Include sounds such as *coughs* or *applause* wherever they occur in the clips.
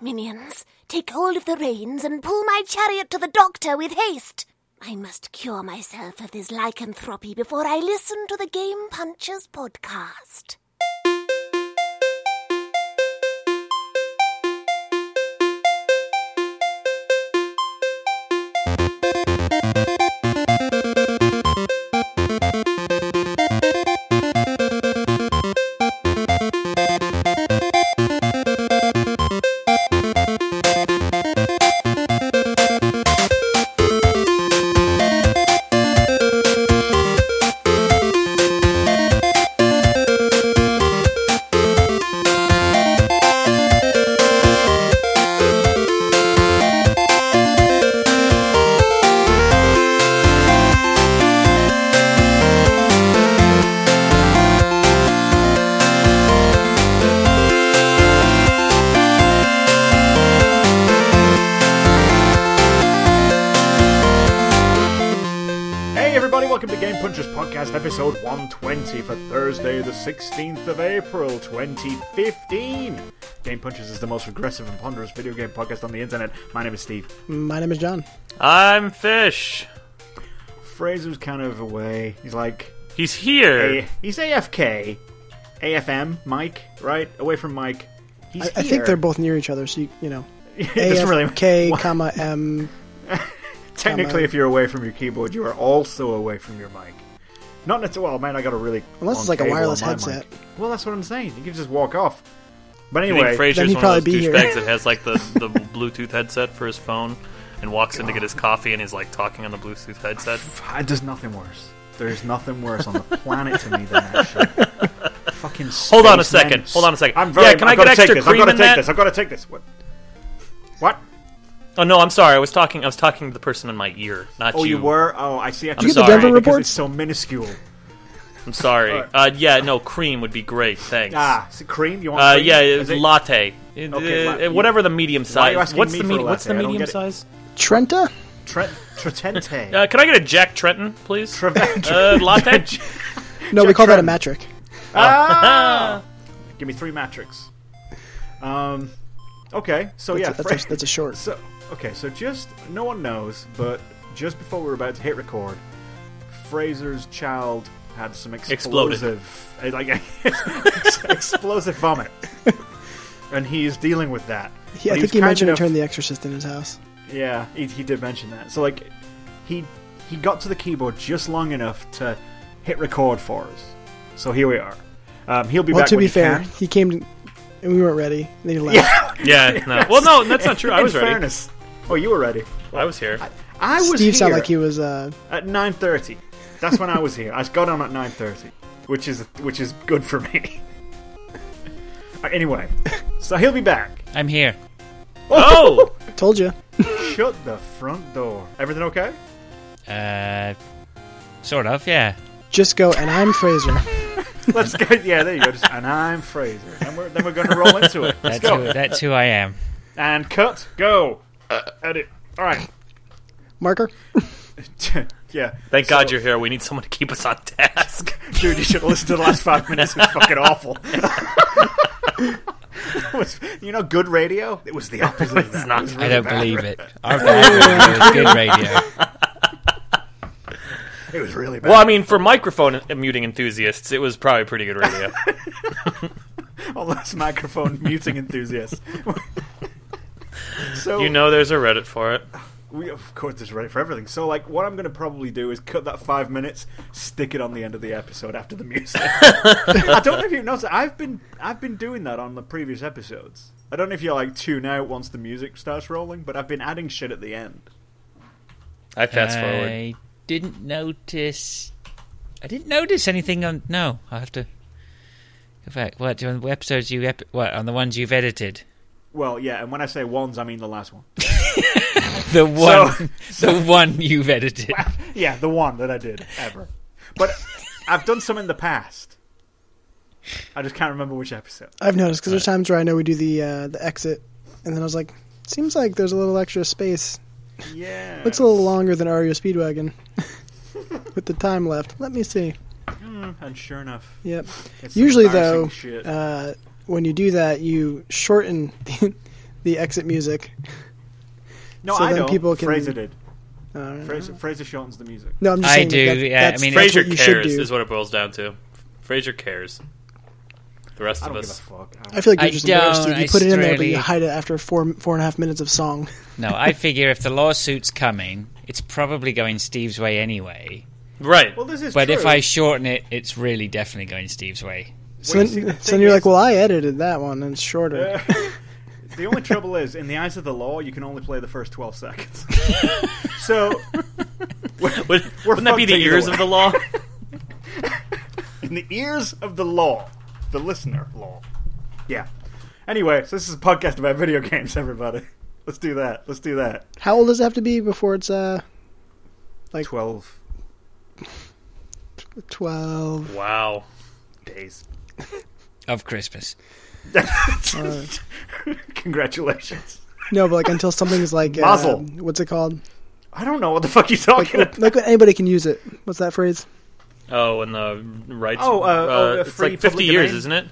minions, take hold of the reins and pull my chariot to the doctor with haste. I must cure myself of this lycanthropy before I listen to the Game Punchers podcast. Most regressive and ponderous video game podcast on the internet. My name is Steve. My name is John. I'm Fish. Fraser's kind of away. He's like, He's here. A- he's AFK, AFM, Mike, right? Away from Mike. He's I, I think they're both near each other, so you, you know, *laughs* It doesn't really- AFK, *laughs* comma M. *laughs* Technically, comma- if you're away from your keyboard, you are also away from your mic. Not necessarily. Well, man, I got a really Unless long it's like a cable on wireless headset. mic. Well, that's what I'm saying. You can just walk off. But anyway, think Fraser's Then he'd one of those probably douchebags that has like the, the Bluetooth headset for his phone and walks in to get his coffee and he's like talking on the Bluetooth headset? F- There's nothing worse. There's nothing worse on the planet to me than that shit. *laughs* Fucking. Hold on a second. Hold on a second. I'm very. Yeah, can I've I get take extra this. cream I've got in to take that? this. I've got to take this. What? What? Oh no, I'm sorry. I was talking. I was talking to the person in my ear, not Oh, you Oh, you. were. Oh, I see. I you get the sorry, Denver because reports? It's so minuscule. I'm sorry. Alright. Uh, yeah, no, cream would be great. Thanks. Ah, is it cream? You want? Uh, cream? yeah, Is it- latte. Uh, Okay, la- uh, whatever the medium Why are you size. asking What's me the for a medium? What's the? I don't medium get it. size? Trenta? Tre- Tretente. Uh, can I get a Jack Trenton, please? Trevent- uh, latte. No, we Jack call that a Trenton. metric. Ah! Give me three matrix. Um. Okay, so That's, yeah, a, that's, Fra- a, that's a short. So okay, so just no one knows, but just before we were about to hit record, Fraser's child had some explosive, eh, like *laughs* explosive vomit, and he is dealing with that. Yeah, But I was think he kind mentioned he turned the Exorcist in his house. Yeah, he, he did mention that. So like, he he got to the keyboard just long enough to hit record for us. So here we are. Um, he'll be Well, back to when be he fair, can. he came to, and we weren't ready. And then he left. Yeah. *laughs* yeah. No. Well, no, that's not true. I In was ready. fairness. Oh, you were ready. I was here. I was Steve here sounded like he was. Uh, at nine thirty. That's when I was here. I got on at nine thirty, which is which is good for me. Uh, *laughs* anyway, so he'll be back. I'm here. Oh. *laughs* told you. Shut the front door. Everything okay? Uh, sort of, yeah. Just go, and I'm Fraser. *laughs* Let's go. Yeah, there you go. Just, and I'm Fraser. And we're, then we're going to roll into it. Let's That's go. who, that's who I am. And cut. Go. Edit. All right. Marker? Yeah. Thank So- God you're here. We need someone to keep us on task. *laughs* Dude, you should have listened to the last five minutes. It's fucking awful. *laughs* Was- you know, good radio? It was the opposite. of that. not. It was I don't bad. believe it. *laughs* Our bad radio is good radio. It was really bad. Well, I mean, for microphone muting enthusiasts, it was probably pretty good radio. all those microphone muting enthusiasts. so you know, there's a Reddit for it. We of course is ready for everything. So like, what I'm going to probably do is cut that five minutes, stick it on the end of the episode after the music. *laughs* I don't know if you've noticed. I've been I've been doing that on the previous episodes. I don't know if you like tune out once the music starts rolling, but I've been adding shit at the end. I fast forward. I didn't notice. I didn't notice anything on. No, I'll have to go back. What on the episodes you ep- what on the ones you've edited? Well, yeah, and when I say ones, I mean the last one. *laughs* *laughs* The one, the one you've edited. yeah, the one that I did ever. But I've done some in the past. I just can't remember which episode. I've noticed because there's times where I know we do the uh, the exit, and then I was like, seems like there's a little extra space. Yeah. Looks a little longer than REO Speedwagon *laughs* with the time left. Let me see. Mm, and sure enough, Yep. Usually, though, uh, when you do that, you shorten the, *laughs* the exit music. No, So I then know. people can- Fraser did. Uh, Fraser, Fraser shortens the music. no, I'm just I saying do, That, yeah, that's, I mean, that's Frasier what you should cares do. is what it boils down to. Frasier cares. The rest of don't give a us. fuck. I feel like you're I just embarrassed. don't, Dude. You I put it in there, but you hide it after four four and a half minutes of song. *laughs* No, I figure if the lawsuit's coming, it's probably going Steve's way anyway. Right. Well, this is But true. if I shorten it, it's really definitely going Steve's way. So Well, then, you see, the so then you're is- like, well, I edited that one and it's shorter. *laughs* *laughs* the only trouble is, in the eyes of the law, you can only play the first twelve seconds. *laughs* so, Would, We're wouldn't that be the ears of the law? *laughs* in the ears of the law, the listener law. Yeah. Anyway, so this is a podcast about video games, everybody. Let's do that. Let's do that. How old does it have to be before it's uh Like- Twelve twelve? wow. days. Of Christmas. Uh, *laughs* Congratulations. no, but like until something's like uh, Mazel. what's it called? I don't know what the fuck you're Like, talking about. like when anybody can use it. What's that phrase? Oh, and the rights. Oh, uh, oh, uh, it's free like 50 public years, domain? isn't it?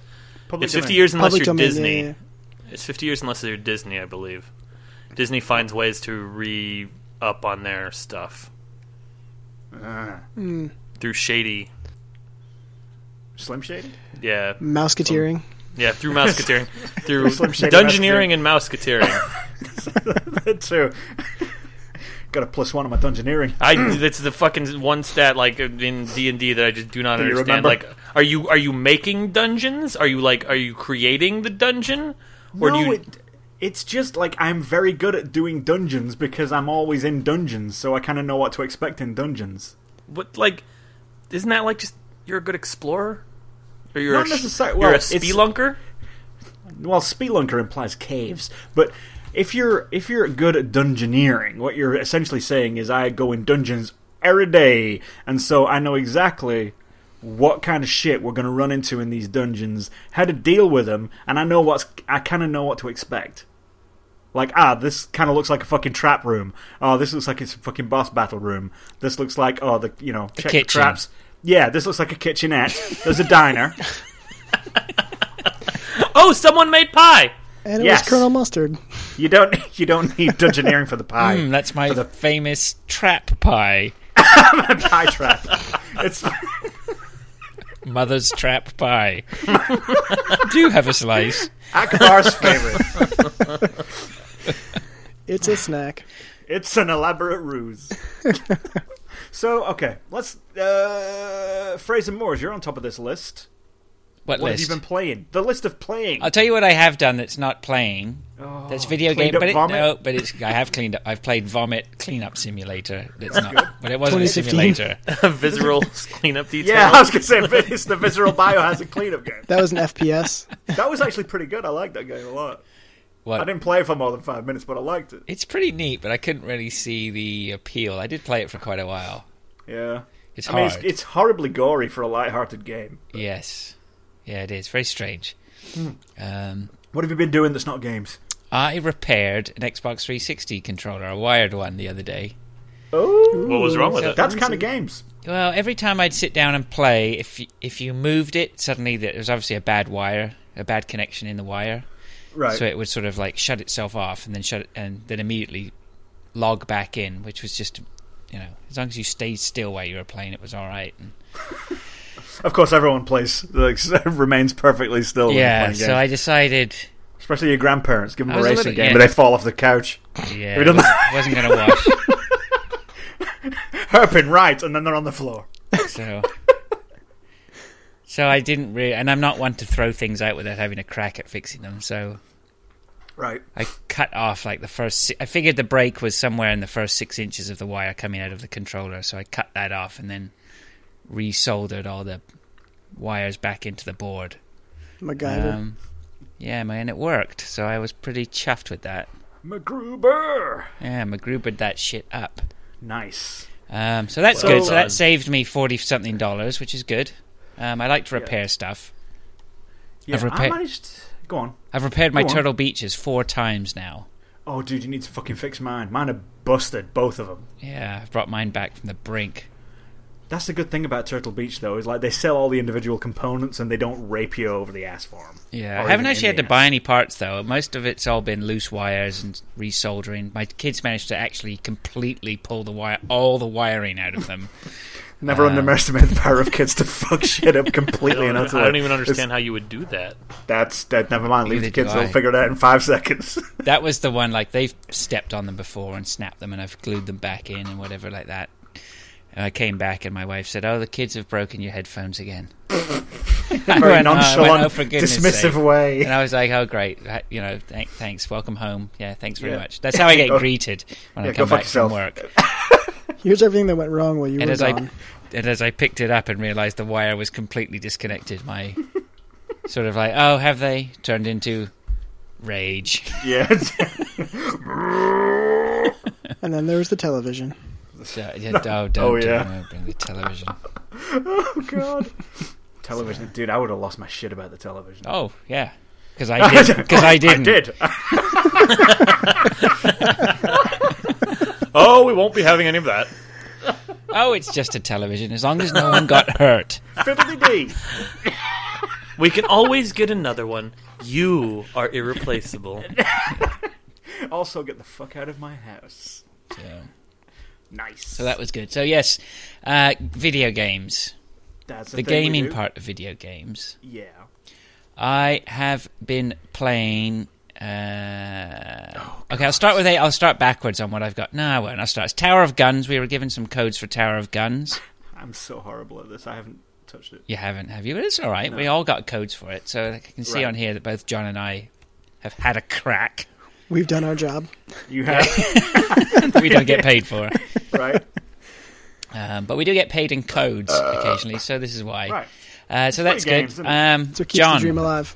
Public It's 50 domain. years unless Public you're domain, Disney. yeah, yeah. It's 50 years unless you're Disney, I believe. Disney finds ways to re up on their stuff. Mm, through shady. Slim Shady? Yeah, Mouseketeering. Yeah, through mouseketeering, *laughs* through Slim Shady dungeoneering and mouseketeering. *laughs* that too. Got a plus one on my dungeoneering. I that's the fucking one stat like in D and D that I just do not Do understand. Like, are you are you making dungeons? Are you like are you creating the dungeon? Or no, do you? it, it's just like I'm very good at doing dungeons because I'm always in dungeons, so I kind of know what to expect in dungeons. What like? Isn't that like just you're a good explorer? Or you're Not a, sh- necessarily- You're well, a it's- spelunker. Well, spelunker implies caves, but if you're if you're good at dungeoneering, what you're essentially saying is I go in dungeons every day, and so I know exactly what kind of shit we're going to run into in these dungeons, how to deal with them, and I know what's I kind of know what to expect. Like ah, this kind of looks like a fucking trap room. Oh, this looks like it's a fucking boss battle room. This looks like oh the you know check the kitchen. traps. Yeah, this looks like a kitchenette. There's a diner. *laughs* Oh, someone made pie. And it Yes. was Colonel Mustard. You don't *laughs* you don't need dungeoneering for the pie. Mm, that's my the famous trap pie. *laughs* pie trap. It's Mother's trap pie. Do have a slice. Akbar's favorite. It's a snack. It's an elaborate ruse. So okay, let's. Uh, Fraser Moores, you're on top of this list. What What list? have you been playing? The list of playing. I'll tell you what I have done that's not playing. Oh, That's video game, but it, vomit? no, but it's I have cleaned up. I've played Vomit Cleanup Simulator. That's not, but it wasn't a 2015. simulator. *laughs* Visceral cleanup detail. Yeah, I was gonna say it's the Visceral Biohazard cleanup game. That was an FPS. That was actually pretty good. I liked that game a lot. I didn't play it for more than five minutes, but I liked it. It's pretty neat, but I couldn't really see the appeal. I did play it for quite a while. Yeah, It's I mean, it's, it's horribly gory for a light-hearted game. Yes, yeah, it is very strange. Hmm. Um, What have you been doing that's not games? I repaired an Xbox 360 controller, a wired one, the other day. Oh, What was wrong with So- it? that's kind of games. Well, every time I'd sit down and play, if you, if you moved it, suddenly there was obviously a bad wire, a bad connection in the wire, Right. so it would sort of like shut itself off and then shut it, and then immediately log back in, which was just, you know, as long as you stayed still while you were playing, it was all right. And, *laughs* Of course, everyone plays like *laughs* remains perfectly still. yeah, playing so. I decided, especially your grandparents. Give them a racing little- game, yeah. but they fall off the couch, yeah, Have you done was, wasn't going to watch. *laughs* herping right, and then they're on the floor. So, so I didn't really, and I'm not one to throw things out without having a crack at fixing them. So Right. I cut off like the first. I figured the break was somewhere in the first six inches of the wire coming out of the controller, so I cut that off and then resoldered all the wires back into the board. MacGyver. Um, yeah, man, it worked. So I was pretty chuffed with that. MacGruber. Yeah, MacGrubered that shit up. Nice. Um, so that's Well good. So that saved me forty something dollars, which is good. Um, I like to repair stuff. Yeah, I've I managed. Go on. I've repaired my Turtle Beaches four times now. Oh, dude, you need to fucking fix mine. Mine are busted, both of them. Yeah, I've brought mine back from the brink. That's the good thing about Turtle Beach, though, is like they sell all the individual components and they don't rape you over the ass for them. Yeah, I haven't actually had to buy any parts though. Most of it's all been loose wires and resoldering. My kids managed to actually completely pull the wire, all the wiring out of them. *laughs* Never Um, underestimate the *laughs* power of kids to fuck shit up completely I and don't, utterly. I don't even It's- understand how you would do that. That's that. Never mind. Leave the kids; they'll figure it out in five seconds. *laughs* that was the one like they've stepped on them before and snapped them, and I've glued them back in and whatever like that. And I came back and my wife said, "Oh, the kids have broken your headphones again." *laughs* I Very went, "Oh," I went, nonchalant, "Oh, for dismissive sake." way. And I was like, "Oh, great! Uh, You know, th- thanks. Welcome home. Yeah, thanks very Yeah. much." That's how I get Go- greeted when Yeah, I come fuck back from work. Here's everything that went wrong while you And were as I gone. And as I picked it up and realized the wire was completely disconnected, my *laughs* sort of like, "Oh, have they?" turned into rage. Yeah. *laughs* And then there was the television. So, yeah, *laughs* oh, don't Oh, do yeah. Uh, bring the television. oh God. Television, dude. I would have lost my shit about the television. Oh yeah, because I did. Because I didn't. I did. Oh, we won't be having any of that. Oh, it's just a television. As long as no one got hurt. Fiddly dee. We can always get another one. You are irreplaceable. Also, get the fuck out of my house. So, Nice. so that was good. So yes, uh, video games. That's The thing gaming part of video games. Yeah. I have been playing. Uh, okay, I'll start with eight. I'll start backwards on what I've got. No, I won't. I'll start. It's Tower of Guns. We were given some codes for Tower of Guns. I'm so horrible at this. I haven't touched it. You haven't, have you? But it's all right. No. We all got codes for it, so I can see Right. on here that both John and I have had a crack. We've done our job. You have, *laughs* we don't get paid for. It. *laughs* Right? Um, but we do get paid in codes occasionally, so this is why. Right. Uh, so that's games, good. isn't it? Um, That's what keeps the dream alive.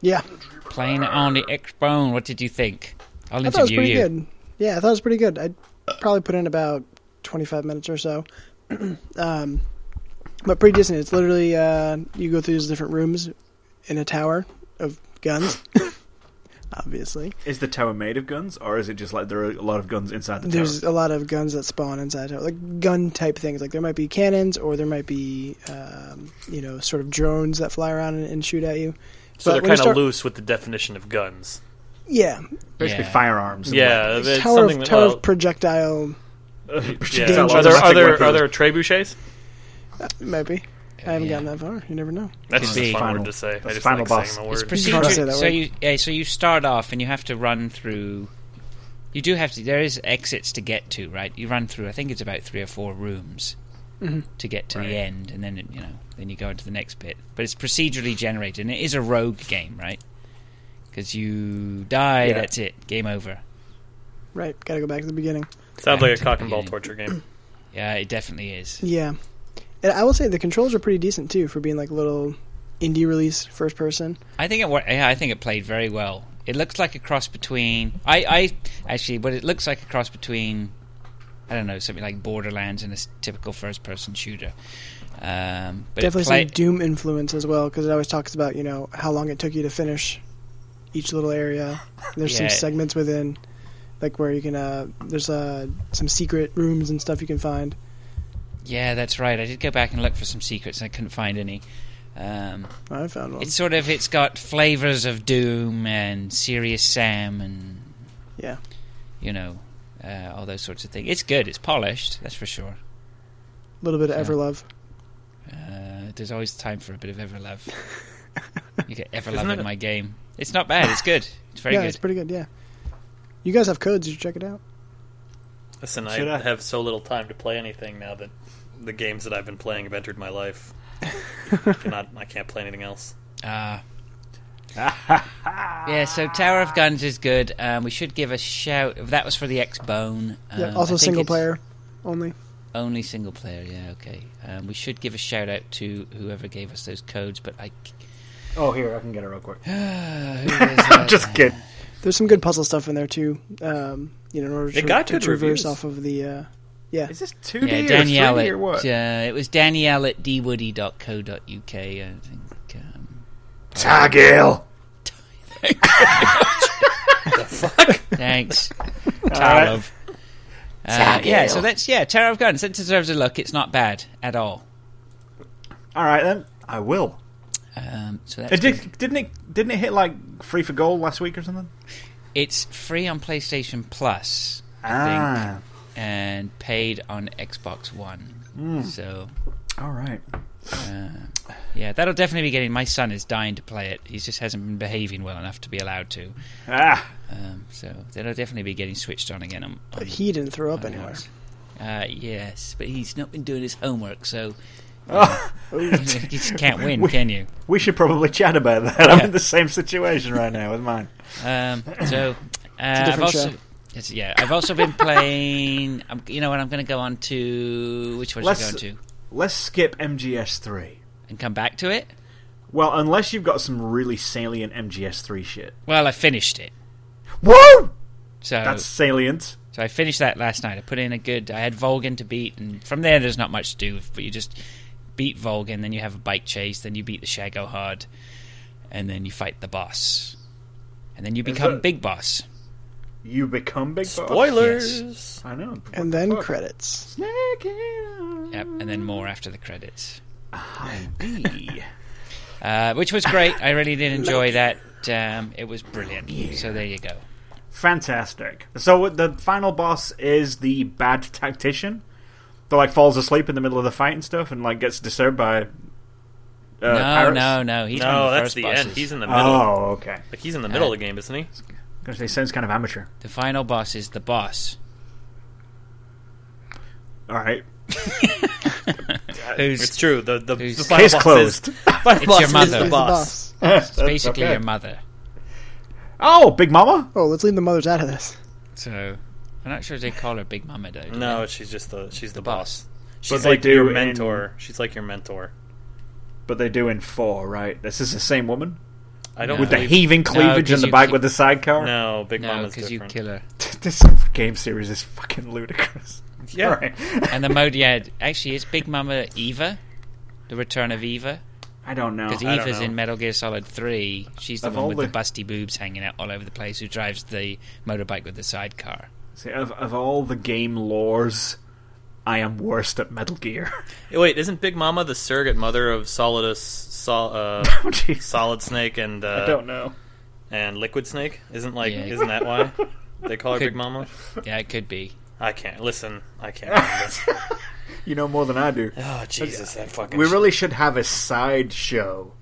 Yeah, playing it on the Xbone, what did you think? I'll I thought it was pretty you. good. Yeah, I thought it was pretty good. I'd probably put in about 25 minutes or so. *clears throat* um, but pretty decent. It's literally, uh, you go through these different rooms in a tower of guns. *coughs* Obviously. Is the tower made of guns, or is it just like there are a lot of guns inside the There's tower? There's a lot of guns that spawn inside the tower, like gun type things. Like there might be cannons, or there might be, um, you know, sort of drones that fly around and, and shoot at you. So But they're kind of start- loose with the definition of guns. Yeah, Basically, Yeah. firearms. Yeah, like, it's tower something of that, tower well, of projectile. *laughs* yeah. Are there are there, are there trebuchets? Maybe I haven't Yeah. gotten that far. You never know. That's just a fun Final- word to say. I that's just final like boss. It's word. You can probably say procedure. So you, yeah, so you start off and you have to run through. You do have to. There is exits to get to, right? You run through. I think it's about three or four rooms Mhm. to get to Right. the end, and then you know, then you go into the next bit. But it's procedurally generated, and it is a rogue game, right? Because you die, Yeah. that's it, game over. Right, got to go back to the beginning. Sounds Back like a cock and ball torture game. Yeah, it definitely is. Yeah, and I will say the controls are pretty decent too for being like a little indie release first person. I think it. Yeah, I think it played very well. It looks like a cross between. I, I actually, but it looks like a cross between. I don't know, something like Borderlands and a typical first-person shooter. Um, but Definitely play, some Doom influence as well because it always talks about you know how long it took you to finish each little area. There's Yeah. some segments within, like where you can uh, there's uh, some secret rooms and stuff you can find. Yeah, that's right. I did go back and look for some secrets, and I couldn't find any. Um, I found one. it's sort of it's got flavors of Doom and Serious Sam and yeah, you know uh, all those sorts of things. It's good. It's polished. That's for sure. a little bit of Yeah. Everlove. There's always time for a bit of Everlove. *laughs* you get Everlove in my game. It's not bad. It's good. It's very yeah, good. it's pretty good. Yeah, you guys have codes. You should check it out. Listen, I, I? have so little time to play anything now that the games that I've been playing have entered my life. *laughs* Cannot, I can't play anything else. Uh, *laughs* yeah, so Tower of Guns is good. Um, we should give a shout. That was for the X Bone. Um, Yeah, also single player only. Only single player. Yeah, okay. Um, we should give a shout out to whoever gave us those codes, but I. Oh, here I can get it real quick. *sighs* who *laughs* is that? Just kidding. There's some good puzzle stuff in there too. Um, you know, in order It to, got to good traverse off of the. Uh, yeah, Is this two D yeah, or Danielle three at, D or what? Uh, it was Danielle at dwoody.co.uk. I think. Um, Tagil. *laughs* thanks, right. Talov. Uh, yeah, so that's yeah, Terror of Guns. That deserves a look. It's not bad at all. All right then, I will. Um, so that's It good. did, didn't it? Didn't it hit like free for gold last week or something? It's free on PlayStation Plus, I Ah, think, and paid on Xbox One. Hmm. So all right. Uh, yeah, that'll definitely be getting. My son is dying to play it. He just hasn't been behaving well enough to be allowed to. Ah, Um, so that'll definitely be getting switched on again. On, But on- he didn't throw up anywhere. Uh, yes, but he's not been doing his homework, so *laughs* Oh, *laughs* you just can't win, can you? we should probably chat about that. I'm in the same situation right now with mine. Um, so *coughs* uh, I've also yeah, I've also been playing. I'm, you know what? I'm going to go on to which one should I go on to Let's skip MGS3. and come back to it. Well, unless you've got some really salient MGS3 shit. Well, I finished it. Whoa! So That's salient. so I finished that last night. I put in a good. I had Volgin to beat, and from there, there's not much to do. But you just beat Volgin, then you have a bike chase, then you beat the Shagohod, and then you fight the boss, and then you become that- Big Boss. You become Big Boss. Spoilers. I know. And then Fuck. credits. Snake Eater. Yep, and then more after the credits. Bee. *laughs* uh, which was great. I really did enjoy that. Um, it was brilliant. So there you go. Fantastic. So the final boss is the bad tactician that like falls asleep in the middle of the fight and stuff, and like gets disturbed by. Uh, no, pirates? no, no. He's one no, the that's first the bosses. end. He's in the middle. Oh, okay. Like he's in the middle Uh, of the game, isn't he? Gonna say sounds kind of amateur. The final boss is the boss, All right. *laughs* who's It's true. The the, Who's- the final Case boss closed. *laughs* Is, final It's boss your mother. the the boss. boss. *laughs* it's basically okay. your mother. Oh, Big Mama. Oh, let's leave the mothers out of this. So I'm not sure if they call her Big Mama though. No, they? she's just the she's the, The boss. boss. She's they like do your in- mentor. She's like your mentor. But they do in four, right? This is the same woman I don't No. with the believe- heaving cleavage 'cause and the you bike with the sidecar. No, Big no, Mama's because you different. kill her. this game series is fucking ludicrous. *laughs* Yeah. Right. And the mode, yeah, actually, is Big Mama Eva, the Return of Eva. I don't know. Because Eva's know. in Metal Gear Solid 3. She's the Of one with the- the busty boobs hanging out all over the place who drives the motorbike with the sidecar. See, of, of all the game lores, I am worst at Metal Gear. *laughs* Wait, isn't Big Mama the surrogate mother of Solidus, Sol, uh, *laughs* Oh. Solid Snake, and uh, I don't know. and Liquid Snake? Isn't like Yeah. isn't that why they call her Could- Big Mama? Yeah, it could be. I can't listen. I can't. *laughs* Remember. You know more than I do. oh Jesus, that fucking. We sh- really should have a side show,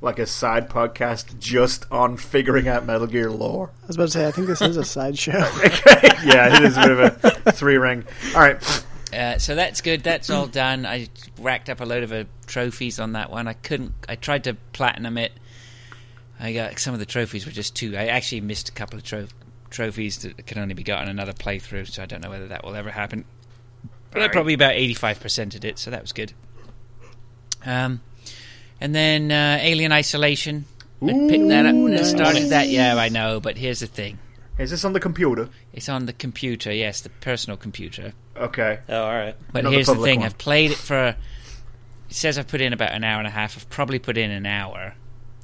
like a side podcast, just on figuring out Metal Gear lore. I was about to say, I think this is a side sideshow. *laughs* yeah, it is a bit of a three ring. All right. Uh, so that's good. That's all done. I racked up a load of uh, trophies on that one. I couldn't. I tried to platinum it. I got some of the trophies were just too. I actually missed a couple of tro- trophies that can only be got on another playthrough. So I don't know whether that will ever happen. But I probably about eighty-five percent of it, so that was good. Um, and then uh, Alien Isolation. I picked that up and nice. started that. Yeah, I know. But here's the thing: Is this on the computer? it's on the computer. Yes, the personal computer. Okay. Oh, all right. But Not here's the public thing: one. I've played it for. It says I've put in about an hour and a half. I've probably put in an hour.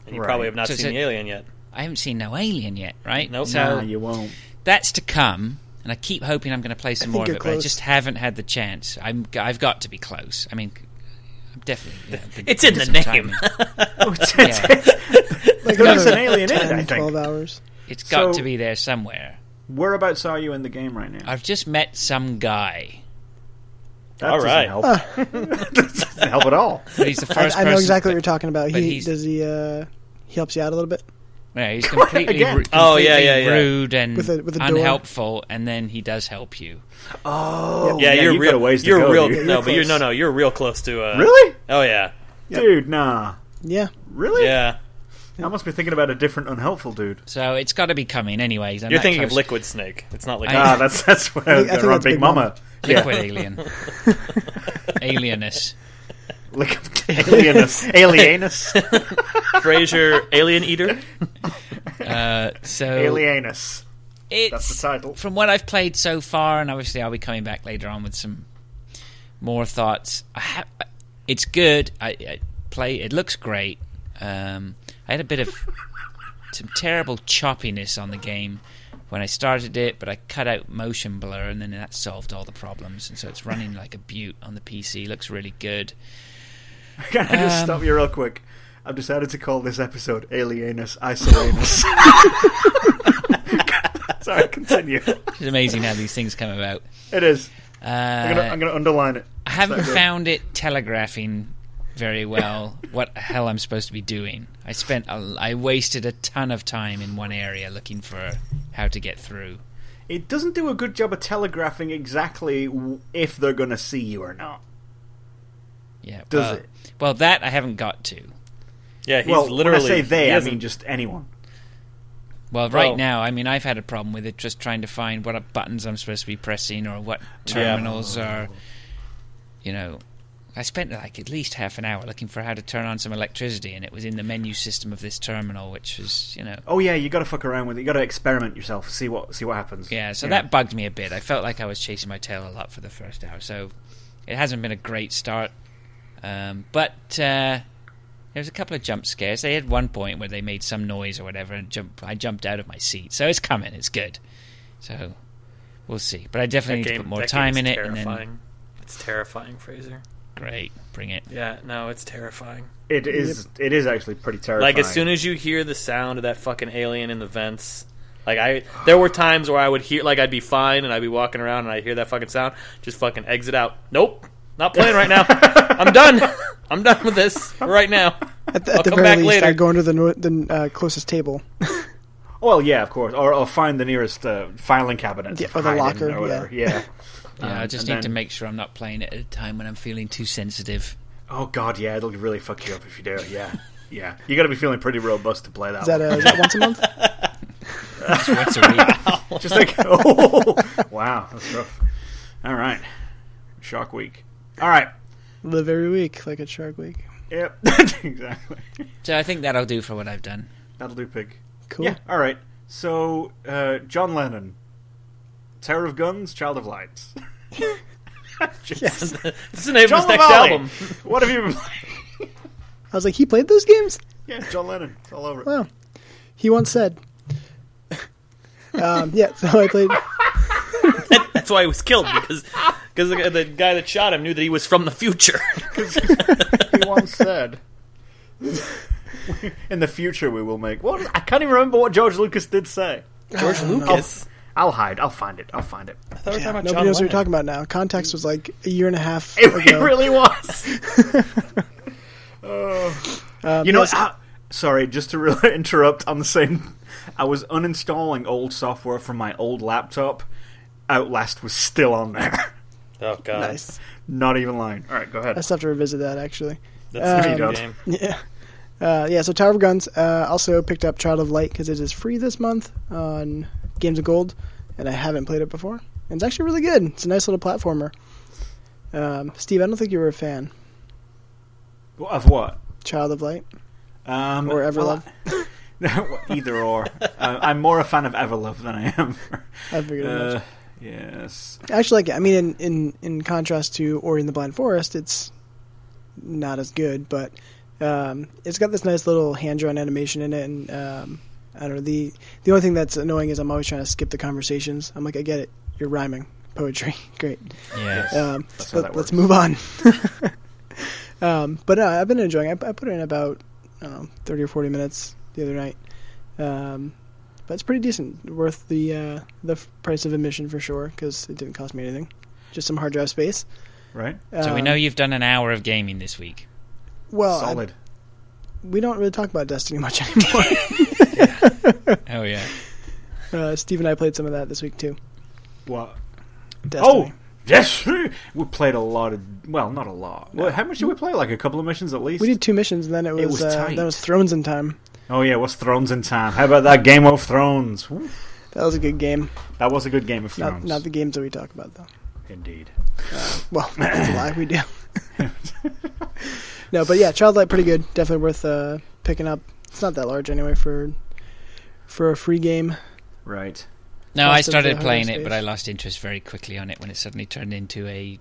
And you Right. probably have not So seen it- the alien yet. I haven't seen no Alien yet, right? Nope. So nah, you won't. that's to come, and I keep hoping I'm going to play some more of it, you're but I just haven't had the chance. I'm, I've got to be close. I mean, I'm definitely. you know, been- It's in the some name. time. *laughs* Oh, it's, Yeah. *laughs* Like There's an alien in it, I think. 12 hours. It's got So- to be there somewhere. Whereabouts are you in the game right now? I've just met some guy, That All doesn't right. help. *laughs* that doesn't help at all. but he's the I, first I know person- exactly what you're talking about. He does he uh he helps you out a little bit. Yeah, he's *laughs* completely, Again. ru- Oh, yeah, yeah, yeah. rude and With a- with a unhelpful, and then he does help you. Oh, Yeah, you're you've real. got ways to you're go, real. dude. no, You're but you're no, no. You're real close to. Uh, Really? Oh yeah. Yep. Dude, nah. Yeah. Really? Yeah. I must be thinking about a different unhelpful dude. So it's got to be coming, anyways. I'm You're that thinking of. Liquid Snake. It's not like. I- Ah, that's that's where I was I think that's Big Big Mama. Mama. Liquid alien. Alienus. *laughs* Like alienus, *laughs* alienus, *laughs* Frasier, Alien Eater. *laughs* Uh, so alienus. it's That's the title. from what I've played so far, and obviously I'll be coming back later on with some more thoughts. I ha- it's good. I, I play. It looks great. Um, I had a bit of some terrible choppiness on the game, when I started it, but I cut out motion blur, and then that solved all the problems. And so it's running like a butte on the PC. Looks really good. *laughs* Can I just Um, stop you real quick? I've decided to call this episode Alienus Isolanus. *laughs* *laughs* Sorry, continue. It's amazing how these things come about. It is. Uh, I'm gonna, underline it. I haven't found it telegraphing very well what the hell I'm supposed to be doing. I spent a, I wasted a ton of time in one area looking for how to get through. It doesn't do a good job of telegraphing exactly if they're gonna see you or not. Yeah, Does well, it? Well, that I haven't got to. Yeah, he's well, literally. when I say they, I mean just anyone. Well, right Well- now, I mean, I've had a problem with it just trying to find what buttons I'm supposed to be pressing or what terminals are. You know, I spent like at least half an hour looking for how to turn on some electricity, and it was in the menu system of this terminal, which was, you know, Oh yeah, you got to fuck around with it. You got to experiment yourself, see what see what happens. Yeah, so that bugged me a bit. I felt like I was chasing my tail a lot for the first hour, so it hasn't been a great start. Um, but uh, there was a couple of jump scares. They had one point where they made some noise or whatever, and jump, I jumped out of my seat. So it's coming. It's good. So we'll see. But I definitely that need game, to put more time in is it, and then terrifying. It's terrifying, Fraser. great, bring it. Yeah, no, it's terrifying. It is. It is actually pretty terrifying. Like as soon as you hear the sound of that fucking alien in the vents, like I, there were times where I would hear, like I'd be fine and I'd be walking around and I hear that fucking sound, just fucking exit out. Nope, not playing right now. I'm done. I'm done with this right now. At the, I'll at the come very back least, later. I go into the no- the uh, closest table. *laughs* Well, yeah, of course, or, or find the nearest uh, filing cabinet Yeah, or the hide in locker, or whatever. Yeah. *laughs* Yeah, I Um, just and need to then- make sure I'm not playing it at a time when I'm feeling too sensitive. Oh god, yeah, it'll really fuck you up if you do. Yeah, yeah. You got to be feeling pretty robust to play that. Is that, one. uh, is that once a month? *laughs* Once a week. Just like, oh, wow, that's rough. All right, shock Week. All right. Live every week like a Shark Week. Yep, *laughs* exactly. So I think that'll do for what I've done. That'll do, pig. Cool. Yeah. All right. So, uh, John Lennon, Terror of Guns, Child of Lights. *laughs* Yes. *laughs* This is the name of his next LaValle, album. What have you been playing? I was like, he played those games? Yeah, John Lennon. It's all over. it. Wow. He once said. um, yeah, so I played. That's why he was killed because because the, the guy that shot him knew that he was from the future. *laughs* he once said. *laughs* In the future, we will make. What? I can't even remember what George Lucas did say. George Lucas. I'll hide. I'll find it. I'll find it. I thought we were talking about nobody John knows what you're Lennon. talking about now. Context was like a year and a half It, ago. it really was. *laughs* Um, You know, yes, I, sorry, just to really interrupt on the same. I was uninstalling old software from my old laptop. Outlast was still on there. *laughs* Oh god, nice. Not even lying. All right, go ahead. I still have to revisit that actually. that's Um, a good game. Yeah. Uh, yeah, so Tower of Guns. Uh, also picked up Child of Light because it is free this month on Games of Gold, and I haven't played it before. And it's actually really good. It's a nice little platformer. Um, Steve, I don't think you were a fan. Of what? Child of Light. Um, Or Everlove. well, *laughs* either or. *laughs* Uh, I'm more a fan of Everlove than I am. I figured Uh, much. yes. Actually, like, I mean, in, in, in contrast to Ori and the Blind Forest, it's not as good, but um, it's got this nice little hand drawn animation in it, and um, I don't know. the The only thing that's annoying is I'm always trying to skip the conversations. I'm like, I get it, you're rhyming poetry, *laughs* great. Yeah. Um, That's let, let's move on. *laughs* um, but uh, I've been enjoying. it. I, I put in about I don't know, thirty or forty minutes the other night. But it's pretty decent, worth the uh, the price of admission for sure because it didn't cost me anything, just some hard drive space. Right? So we Um, know you've done an hour of gaming this week. Well, I- Solid. we don't really talk about Destiny *laughs* much anymore. *laughs* Oh yeah. uh, Steve and I played some of that this week too. What? Destiny. Oh! Yes! *laughs* We played a lot of. Well, not a lot. Well, how much did we play? Like a couple of missions at least? we did two missions, and then it was, It was uh, that was Thrones in time. Oh, yeah, what's Thrones in Time? How about that Game of Thrones? Woo. That was a good game. That was a good Game of Not Thrones. not the games that we talk about though. Indeed. Well, *coughs* that's a lie. We do. no, but yeah, Child Light pretty good. Definitely worth uh, picking up. It's not that large anyway for for a free game. Right. No, I started playing hardware it, but. I lost interest very quickly on it when it suddenly turned into a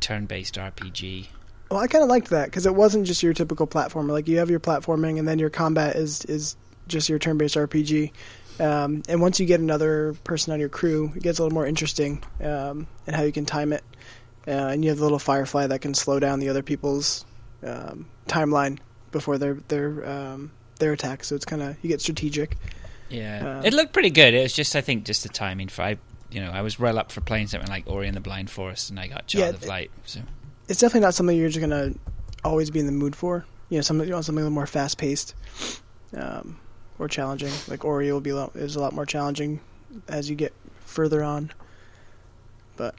turn-based RPG. Well, I kind of liked that because it wasn't just your typical platformer. Like you have your platforming, and then your combat is is just your turn-based RPG. Um, and once you get another person on your crew, it gets a little more interesting um, and how you can time it. Uh, and you have the little firefly that can slow down the other people's um, timeline before their their um, their attack. So it's kind of you get strategic. Yeah, Uh, it looked pretty good. It was just, I think, just the timing for I, you know, I was well up for playing something like Ori and the Blind Forest, and I got Child Yeah, of Light. So It's definitely not something you're just gonna always be in the mood for. You know, something you want something a little more fast paced um, or challenging. Like Ori will be a lot, is a lot more challenging as you get further on. But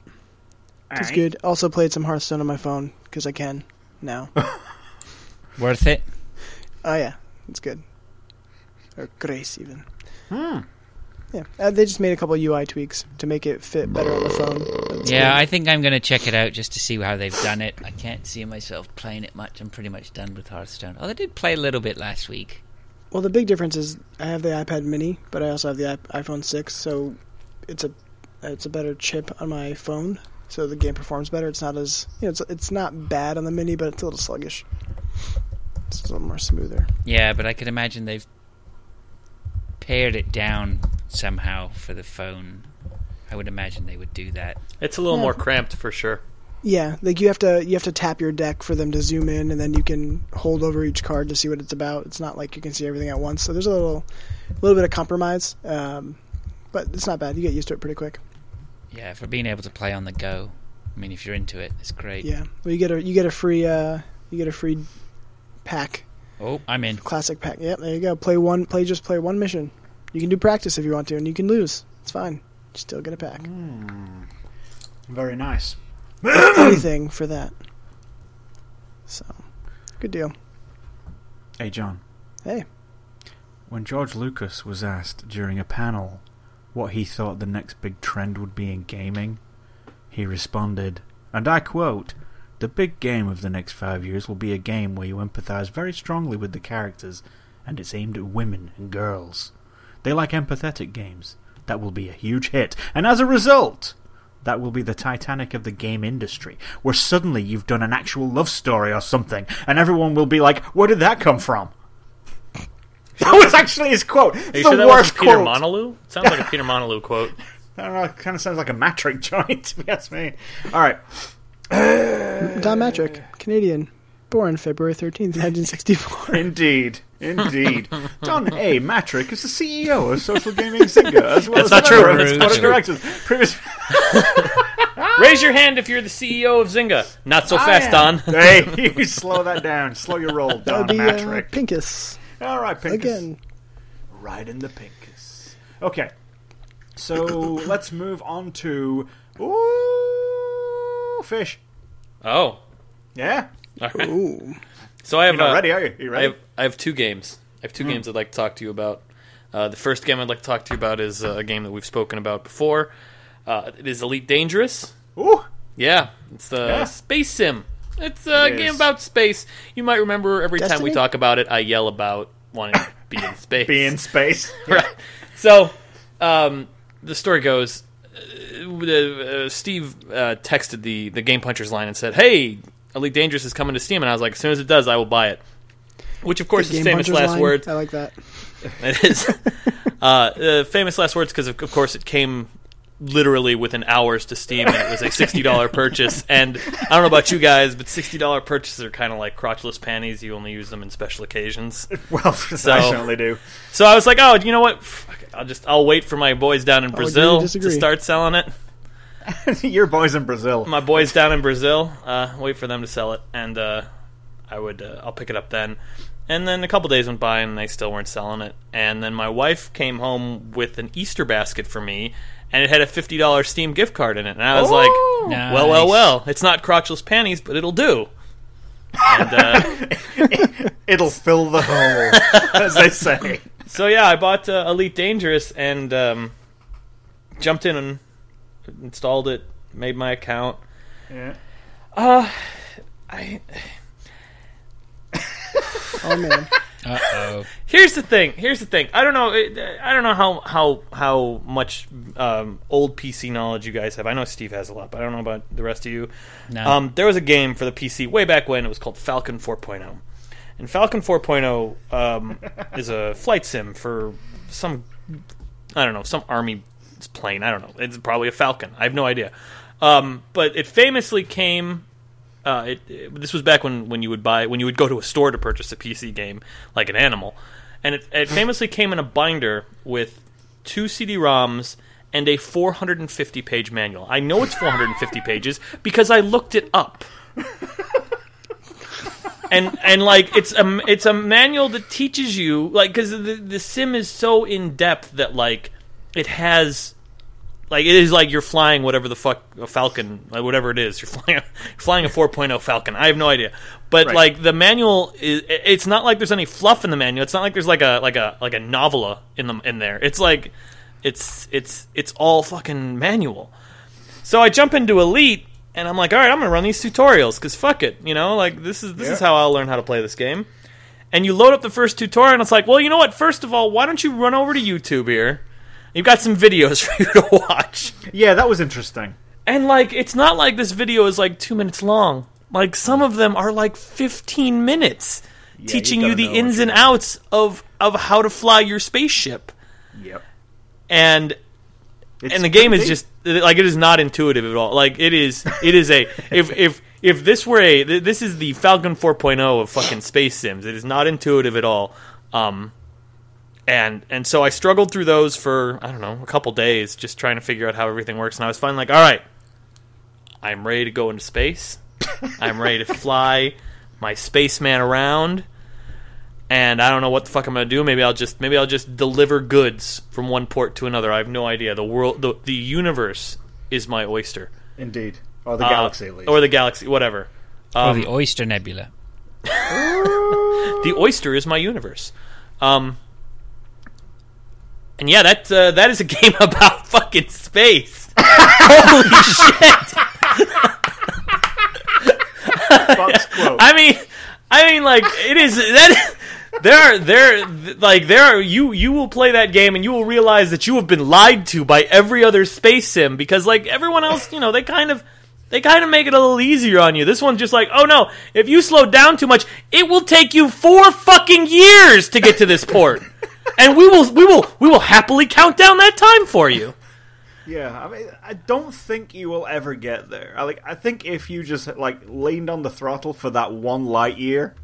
it's Alright. good. Also played some Hearthstone on my phone because I can now. *laughs* worth it. oh yeah, it's good. Or Grace even. Hmm. Yeah, uh, they just made a couple UI tweaks to make it fit better on the phone. That's Yeah, good. I think I'm going to check it out just to see how they've done it. I can't see myself playing it much. I'm pretty much done with Hearthstone. Oh, I did play a little bit last week. Well, the big difference is I have the iPad Mini, but I also have the iP- iPhone six, so it's a it's a better chip on my phone, so the game performs better. It's not as you know, it's it's not bad on the Mini, but it's a little sluggish. It's a little more smoother. Yeah, but I could imagine they've pared it down somehow for the phone. I would imagine they would do that. It's a little Yeah. more cramped for sure. Yeah, like you have to you have to tap your deck for them to zoom in, and then you can hold over each card to see what it's about. It's not like you can see everything at once. So there's a little little bit of compromise, um, but it's not bad. You get used to it pretty quick. Yeah, for being able to play on the go. I mean, if you're into it, it's great. Yeah, well, you get a you get a free uh, you get a free pack Oh, I'm in. Classic pack. Yep, there you go. Play one. Play just play one mission. You can do practice if you want to, and you can lose. It's fine. You still get a pack. Hmm. Very nice. *coughs* Anything for that. So, good deal. Hey, John. Hey, When George Lucas was asked during a panel what he thought the next big trend would be in gaming, he responded, and I quote, The big game of the next five years will be a game where you empathize very strongly with the characters, and it's aimed at women and girls. They like empathetic games. That will be a huge hit, and as a result, that will be the Titanic of the game industry, where suddenly you've done an actual love story or something, and everyone will be like, Where did that come from? *laughs* That was actually his quote. Are you the sure that worst Peter quote. Molyneux? Sounds like a Peter *laughs* Molyneux quote. I don't know. It kind of sounds like a Mattrick *laughs* joint, if you ask me. All right. Don Mattrick, Canadian, born February thirteenth, nineteen sixty-four. *laughs* Indeed. Indeed. Don A. Mattrick is the CEO of Social Gaming Zynga, as well That's as not a true. member of its That's board not of true. directors. Previous... *laughs* Raise your hand if you're the CEO of Zynga. Not so fast, Don. *laughs* hey, you slow that down. Slow your roll, That Don would be uh, Mattrick. Pincus All right, Pincus. again. Right in the Pincus. Okay. So *coughs* let's move on to. Ooh, fish. Oh. Yeah? Right. Ooh, So I have You're not uh, ready, are you? you I ready? have, I have two games. I have two Hmm. games I'd like to talk to you about. Uh, the first game I'd like to talk to you about is uh, a game that we've spoken about before. Uh, it is Elite Dangerous. Ooh. Yeah, it's the Yeah. space sim. It's a It game is. about space. You might remember every time we talk about it, I yell about wanting to be in *laughs* space. Be in space. *laughs* right. So, um, the story goes: uh, uh, Steve uh, texted the the Game Punchers line and said, "Hey, Elite Dangerous is coming to Steam," and I was like, "As soon as it does, I will buy it." Which, of course, is Game famous Puncher's last line. words. I like that. *laughs* It is *laughs* uh, uh, famous last words because, of, of course, it came literally within hours to Steam, and it was a sixty dollar *laughs* purchase. And I don't know about you guys, but sixty dollar purchases are kind of like crotchless panties. You only use them in special occasions. Well, so, I certainly do. So I was like, oh, you know what? I'll just I'll wait for my boys down in agree to Brazil to start selling it. *laughs* Your boys in Brazil. My boys down in Brazil, uh, wait for them to sell it, and uh, I would uh, I'll pick it up then. And then a couple days went by, and they still weren't selling it. And then my wife came home with an Easter basket for me, and it had a fifty dollars Steam gift card in it. And I was like, Nice. well, well, well. It's not crotchless panties, but it'll do. And uh, *laughs* It'll fill the hole, *laughs* as they say. So yeah, I bought uh, Elite Dangerous and um, jumped in and installed it, made my account. Yeah. Uh, I Oh man, *laughs* Uh oh. here's the thing. Here's the thing. I don't know. I don't know how how how much um, old PC knowledge you guys have. I know Steve has a lot, but I don't know about the rest of you. No. Um, there was a game for the PC way back when. It was called Falcon 4.0, and Falcon 4.0 um, *laughs* is a flight sim for some I don't know some army plane. I don't know. It's probably a Falcon. I have no idea. Um, but it famously came. Uh, it, it- this was back when, when you would buy when you would go to a store to purchase a PC game like an animal, and it, it famously came in a binder with two CD-ROMs and a 450 page manual. I know it's 450 pages because I looked it up. and and like it's a it's a manual that teaches you like because the the sim is so in depth that like it has like it is like you're flying whatever the fuck a falcon like whatever it is. You're *laughs* flying a, you're flying a 4.0 falcon. I have no idea. But Right. like the manual is it's not like there's any fluff in the manual. It's not like there's like a like a like a novella in the in there. It's like it's it's it's all fucking manual. So i jump into elite and i'm like all right i'm gonna run these tutorials because fuck it you know? Like this is this is how i'll learn how to play this game. And you load up the first tutorial and it's like well you know what? First of all why don't you run over to youtube here you've got some videos *laughs* for you to watch Yeah, that was interesting. and like, it's not like this video is like two minutes long. Like some of them are like fifteen minutes, teaching you the ins and outs of of how to fly your spaceship. Yep. And It's and the game is just like it is not intuitive at all. Like it is, it is a *laughs* if if if this were a this is the Falcon 4.0 of fucking space sims. It is not intuitive at all. Um, and and so I struggled through those for I don't know a couple days, just trying to figure out how everything works. And I was finally like, all right, I'm ready to go into space. *laughs* I'm ready to fly my spaceman around. And I don't know what the fuck I'm gonna do. Maybe I'll just maybe I'll just deliver goods from one port to another. I have no idea. The world, the the universe is my oyster, indeed, or the Uh, galaxy at least. or the galaxy, whatever. or Um, the Oyster Nebula. *laughs* *laughs* the oyster is my universe. Um, and yeah, that uh, that is a *laughs* game about fucking space. *laughs* Holy shit! I mean, I mean, like it is that. There are there like there are you you will play that game and you will realize that you have been lied to by every other space sim because like everyone else you know they kind of they kind of make it a little easier on you. This one's just like, oh no, if you slow down too much, it will take you four fucking years to get to this port, *laughs* and we will we will we will happily count down that time for you. Yeah, I mean, I don't think you will ever get there. I like, I think if you just like leaned on the throttle for that one light year,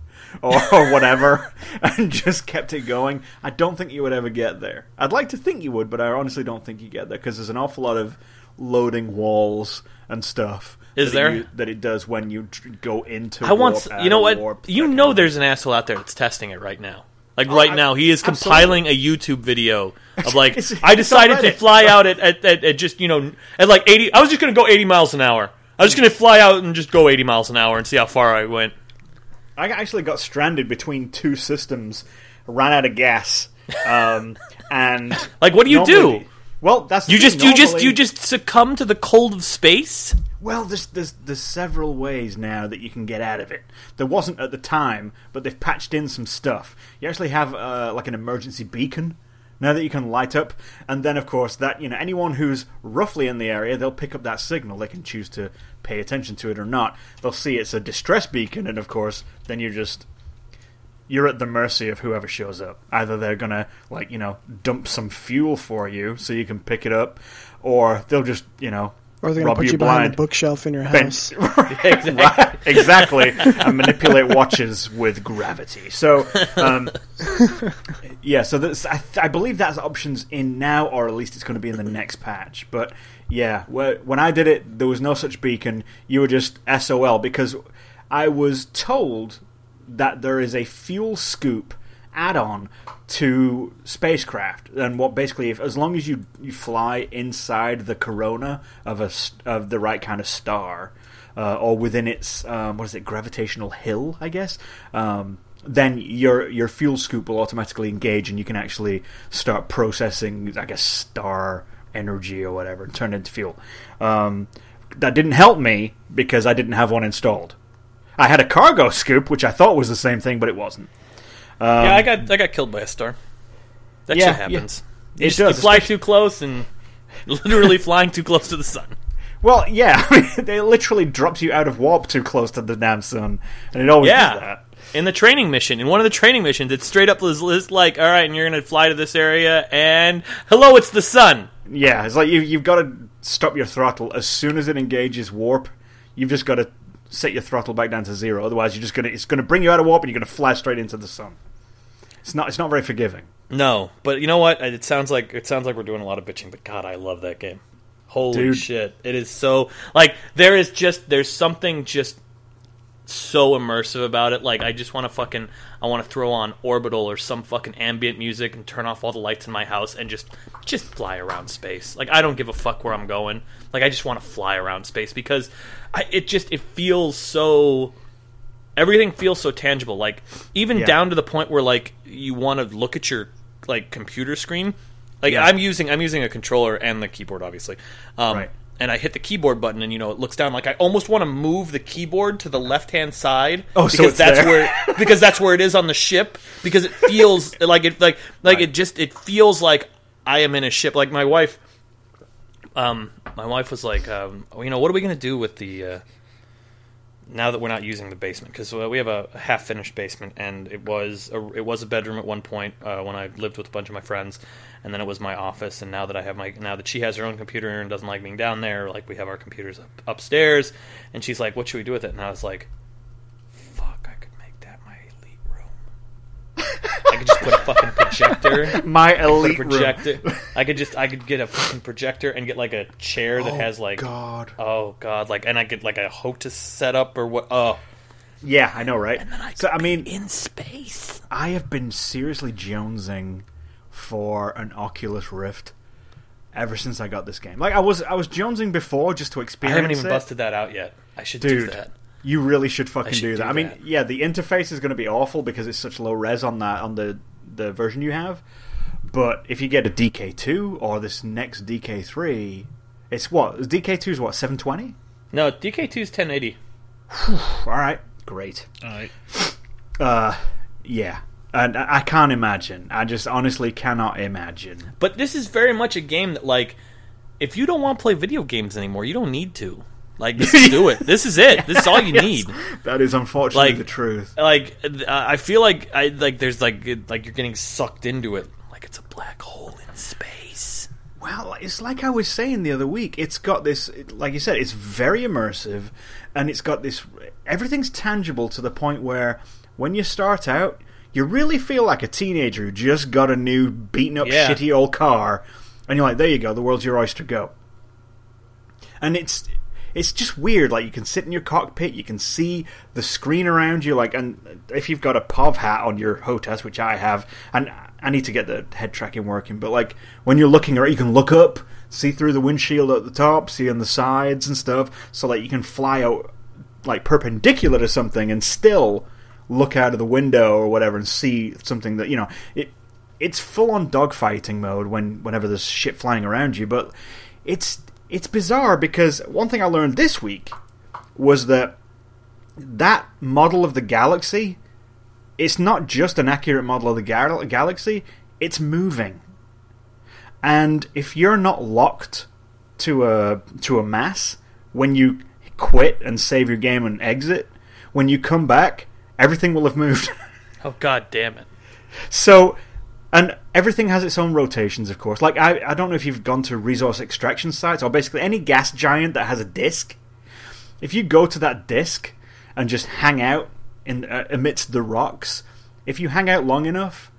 or, or whatever, *laughs* and just kept it going, I don't think you would ever get there. I'd like to think you would, but I honestly don't think you get there because there's an awful lot of loading walls and stuff. Is that there? you- that it does when you go into? I want you know what you know. There's an asshole out there that's testing it right now. Like right I- now, he is compiling a YouTube video of *laughs* like I decided to fly out at, at, at, at just you know at like 80. I was just gonna go 80 miles an hour. I was just gonna fly out and just go 80 miles an hour and see how far I went. I actually got stranded between two systems, ran out of gas, um, and *laughs* Like, what do you do? Well, that's the You thing, just you just you just succumb to the cold of space. Well, there's, there's there's several ways now that you can get out of it. There wasn't at the time, but they've patched in some stuff. You actually have uh, like an emergency beacon now that you can light up, and then of course that you know anyone who's roughly in the area, they'll pick up that signal. They can choose to pay attention to it or not. They'll see it's a distress beacon, and of course then you're just you're at the mercy of whoever shows up. Either they're gonna like you know dump some fuel for you so you can pick it up, or they'll just you know Or they're going rob to put you you behind blind. a bookshelf in your Bent- house. *laughs* Right, exactly, and manipulate watches with gravity. So, um, *laughs* yeah, so that's, I, I believe that's options in now, or at least it's going to be in the next patch. But yeah, when I did it, there was no such beacon. You were just SOL because I was told that there is a fuel scoop add-on to spacecraft, and what basically, if as long as you you fly inside the corona of a of the right kind of star, uh, or within its um, what is it gravitational hill, I guess. Um, then your your fuel scoop will automatically engage, and you can actually start processing, I guess, star energy or whatever, and turn it into fuel. Um, that didn't help me because I didn't have one installed. I had a cargo scoop, which I thought was the same thing, but it wasn't. yeah, I um, got I got killed by a star. That yeah, shit happens. It You, does, you fly especially- too close and *laughs* literally flying too close to the sun. Well, yeah, *laughs* I mean, it literally drops you out of warp too close to the damn sun, and it always Yeah. does that. in the training mission. In one of the training missions, it's straight up is like, all right, and you're going to fly to this area, and hello, it's the sun. Yeah, it's like you, you've got to stop your throttle as soon as it engages warp. You've just got to set your throttle back down to zero. Otherwise, you're just gonna it's gonna bring you out of warp, and you're gonna fly straight into the sun. It's not it's not very forgiving. No, but you know what? It sounds like it sounds like we're doing a lot of bitching, but God, I love that game. Holy Dude. shit! It is so like there is just there's something just so immersive about it. Like I just want to fucking I want to throw on Orbital or some fucking ambient music and turn off all the lights in my house and just just fly around space. Like I don't give a fuck where I'm going. Like I just want to fly around space because I, it just it feels so everything feels so tangible like even Yeah. down to the point where like you want to look at your like computer screen like Yeah. i'm using i'm using a controller and the keyboard obviously um, Right. And i hit the keyboard button and you know it looks down like i almost want to move the keyboard to the left hand side Oh, so because it's that's there. where *laughs* because that's where it is on the ship because it feels like it like like Right. it just it feels like i am in a ship like my wife um my wife was like um you know what are we going to do with the uh now that we're not using the basement because uh, we have a half finished basement and it was a, it was a bedroom at one point uh, when I lived with a bunch of my friends and then it was my office and now that I have my now that she has her own computer and doesn't like being down there like we have our computers up, upstairs and she's like what should we do with it? And I was like fuck I could make that my elite room I could just put a fucking projector *laughs* My put a elite room. projector I could just I could get a fucking projector and get like a chair that Oh, has like God. oh god like and I get like a HOTAS setup or what oh Yeah, I know, right? so I mean, in space. I have been seriously jonesing for an Oculus Rift ever since I got this game. Like I was, I was jonesing before just to experience. I haven't even it. busted that out yet. I should do that. You really should fucking should do do that. I mean, yeah, the interface is going to be awful because it's such low res on that on the the version you have. But if you get a DK2 or this next DK3, it's what DK2 is what 720. No, DK2 is 1080. All right, great. All right. Uh, yeah, and I I can't imagine. I just honestly cannot imagine. But this is very much a game that, like, if you don't want to play video games anymore, you don't need to. Like, just do it. This is it. This is all you *laughs* Yes, need. That is unfortunately Like- the truth. Like, I feel like I like there's like it- like you're getting sucked into it, like it's a black hole in space. Well, it's like I was saying the other week. It's got this, like you said, it's very immersive, and it's got this. Everything's tangible to the point where when you start out, you really feel like a teenager who just got a new beaten up, Yeah. shitty old car, and you're like, "There you go, the world's your oyster. Go." And it's it's just weird. Like you can sit in your cockpit, you can see the screen around you. Like, and if you've got a POV hat on your HOTAS, which I have, and I need to get the head tracking working, but like when you're looking around, you can look up, see through the windshield at the top, see on the sides and stuff, so that you can fly out like perpendicular to something and still look out of the window or whatever and see something that you know it. It's full on dogfighting mode when whenever there's shit flying around you, but it's it's bizarre because one thing I learned this week was that that model of the galaxy it's not just an accurate model of the gal- galaxy it's moving and if you're not locked to a to a mass when you quit and save your game and exit when you come back everything will have moved *laughs* Oh god damn it! so, and everything has its own rotations, of course. Like I, I don't know if you've gone to resource extraction sites or basically any gas giant that has a disk. If you go to that disk and just hang out in uh, amidst the rocks, if you hang out long enough,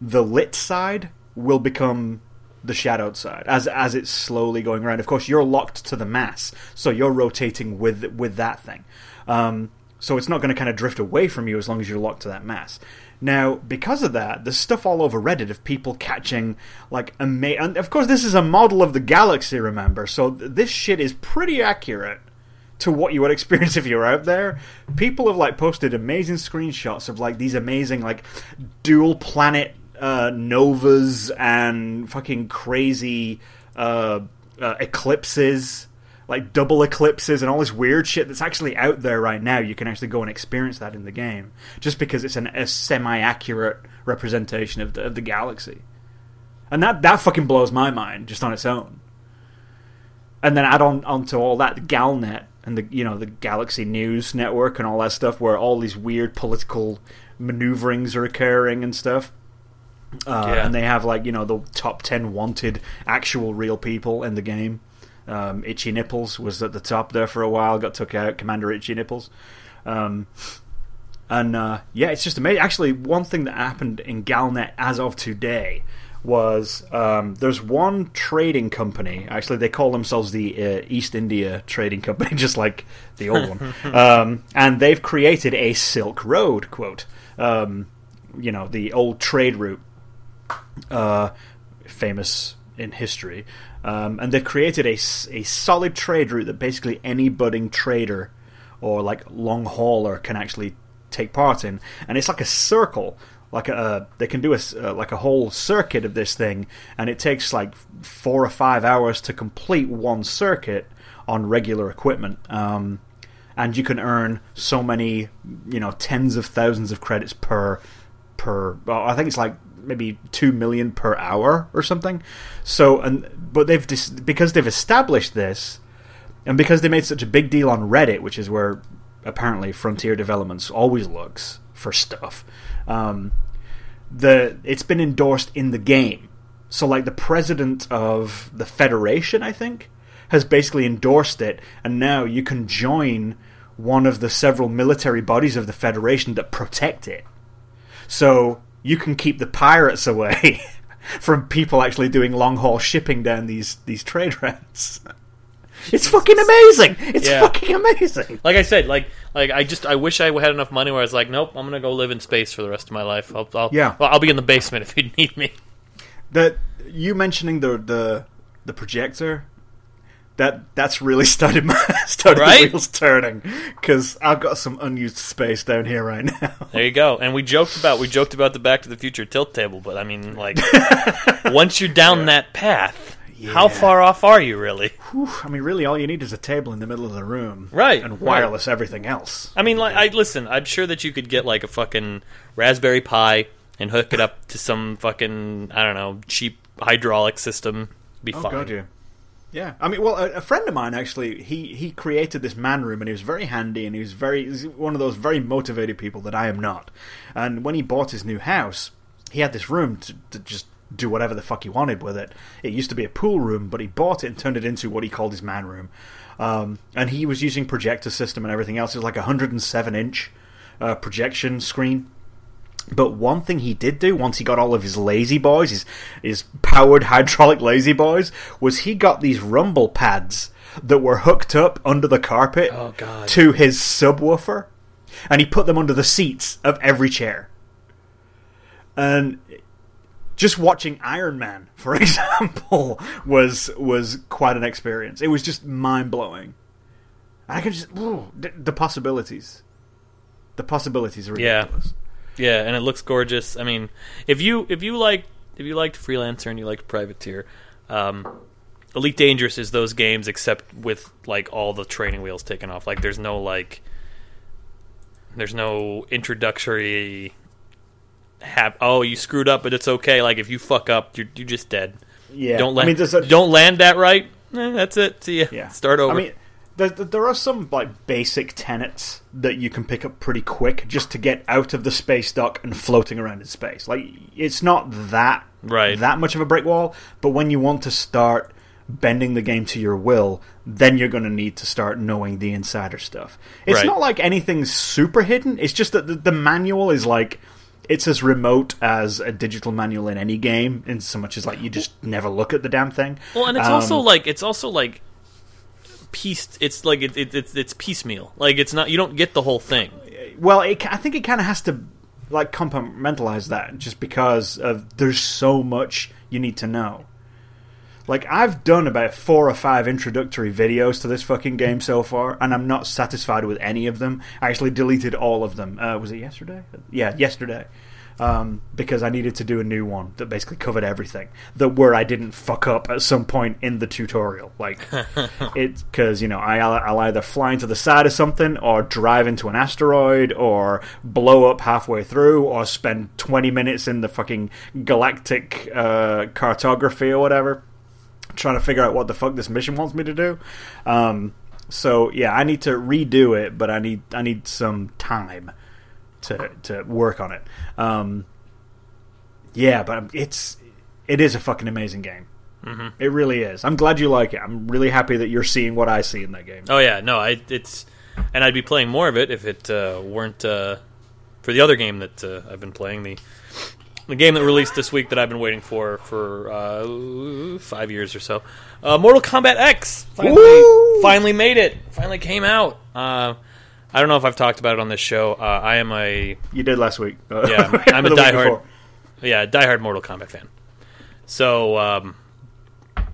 the lit side will become the shadowed side as as it's slowly going around. Of course, you're locked to the mass, so you're rotating with with that thing. Um, so it's not going to kind of drift away from you as long as you're locked to that mass. Now, because of that, there's stuff all over Reddit of people catching like ama- and of course this is a model of the galaxy, remember? So th- this shit is pretty accurate to what you would experience *laughs* if you were out there. People have like posted amazing screenshots of like these amazing like dual planet uh, novas and fucking crazy uh, uh, eclipses, like double eclipses and all this weird shit that's actually out there right now. You can actually go and experience that in the game just because it's an, a semi-accurate representation of the, of the galaxy. And that that fucking blows my mind just on its own. And then add on onto all that Galnet and the you know the Galaxy News Network and all that stuff, where all these weird political maneuverings are occurring and stuff. Uh, Yeah. And they have like you know the top ten wanted actual real people in the game. Um, Itchy Nipples was at the top there for a while, got took out. Commander Itchy Nipples. Um, and uh, yeah, it's just amazing. Actually, one thing that happened in Galnet as of today was um, there's one trading company. Actually, they call themselves the uh, East India Trading Company, *laughs* just like the old one. *laughs* Um, and they've created a Silk Road quote. Um, you know, the old trade route, uh, famous in history. Um, and they've created a solid trade route that basically any budding trader or like long hauler can actually take part in, and it's like a circle. Like a, they can do a uh, like a whole circuit of this thing, and it takes like four or five hours to complete one circuit on regular equipment. Um, and you can earn so many, you know, tens of thousands of credits per per. I think it's like maybe two million per hour or something. So, and but they've because they've established this, and because they made such a big deal on Reddit, which is where apparently Frontier Developments always looks for stuff, um, the it's been endorsed in the game. So, like the president of the Federation, I think, has basically endorsed it, and now you can join one of the several military bodies of the Federation that protect it. So you can keep the pirates away *laughs* from people actually doing long haul shipping down these these trade routes. *laughs* It's fucking amazing. It's Yeah. fucking amazing. Like I said, like like I just I wish I had enough money where I was like, nope, I'm gonna go live in space for the rest of my life. I'll, I'll Yeah. well, I'll be in the basement if you *laughs* need me. That you mentioning the the the projector that that's really *laughs* started my *laughs* started Right? the wheels turning because I've got some unused space down here right now. *laughs* There you go. And we joked about we joked about the Back to the Future tilt table, but I mean, like, once you're down that path, how far off are you really? Whew, I mean, really, all you need is a table in the middle of the room, Right, and right. wireless everything else. I mean, like, I listen. I'm sure that you could get like a fucking Raspberry Pi and hook it up to some fucking I don't know cheap hydraulic system. Be Oh fine. god, yeah. Yeah, I mean, well, a, a friend of mine actually, he he created this man room, and he was very handy, and he was very one of those very motivated people that I am not. And when he bought his new house, he had this room to, to just do whatever the fuck he wanted with it. It used to be a pool room, but he bought it and turned it into what he called his man room. Um, and he was using projector system and everything else. It was like a 107 inch uh, projection screen. But one thing he did do once he got all of his lazy boys, his his powered hydraulic lazy boys, was he got these rumble pads that were hooked up under the carpet Oh, God. to his subwoofer, and he put them under the seats of every chair. And just watching Iron Man, *laughs* for example, was was quite an experience. It was just mind blowing. I can just ooh, the, the possibilities. The possibilities are ridiculous. Yeah, and it looks gorgeous. I mean, if you if you like if you liked Freelancer and you liked Privateer, um, Elite Dangerous is those games except with like all the training wheels taken off. Like there's no like there's no introductory hap- oh you screwed up but it's okay like if you fuck up you're you're just dead. Yeah, Don't land I mean, a, don't land that right. Eh, that's it. See ya. yeah. Start over. I mean, there, there are some like basic tenets that you can pick up pretty quick just to get out of the space dock and floating around in space. Like it's not that Right. that much of a brick wall, but when you want to start bending the game to your will, then you're going to need to start knowing the insider stuff. It's Right. not like anything's super hidden. It's just that the, the manual is like it's as remote as a digital manual in any game, in so much as like you just never look at the damn thing. Well, and it's Um, also like it's also like pieced. It's like it, it, it's it's piecemeal. Like it's not you don't get the whole thing. Well, it, I think it kind of has to like compartmentalize that just because of there's so much you need to know. Like I've done about four or five introductory videos to this fucking game so far, and I'm not satisfied with any of them. I actually deleted all of them. Uh, was it yesterday? Yeah, yesterday. Um, because I needed to do a new one that basically covered everything. That where I didn't fuck up at some point in the tutorial, like *laughs* it's because you know I, I'll either fly into the side of something, or drive into an asteroid, or blow up halfway through, or spend twenty minutes in the fucking galactic uh, cartography or whatever trying to figure out what the fuck this mission wants me to do. Um, So yeah, I need to redo it, but I need I need some time to to work on it. Um, yeah, but it's it is a fucking amazing game. Mm-hmm. It really is. I'm glad you like it. I'm really happy that you're seeing what I see in that game. Oh yeah, no, I it's and I'd be playing more of it if it uh, weren't uh, for the other game that uh, I've been playing the the game that released this week that I've been waiting for for uh, five years or so. Uh, Mortal Kombat X finally Woo! finally made it. Finally came out. Uh, I don't know if I've talked about it on this show. Uh, I am a You did last week. Uh, Yeah, *laughs* I'm a the week diehard- yeah diehard Mortal Kombat fan. So um,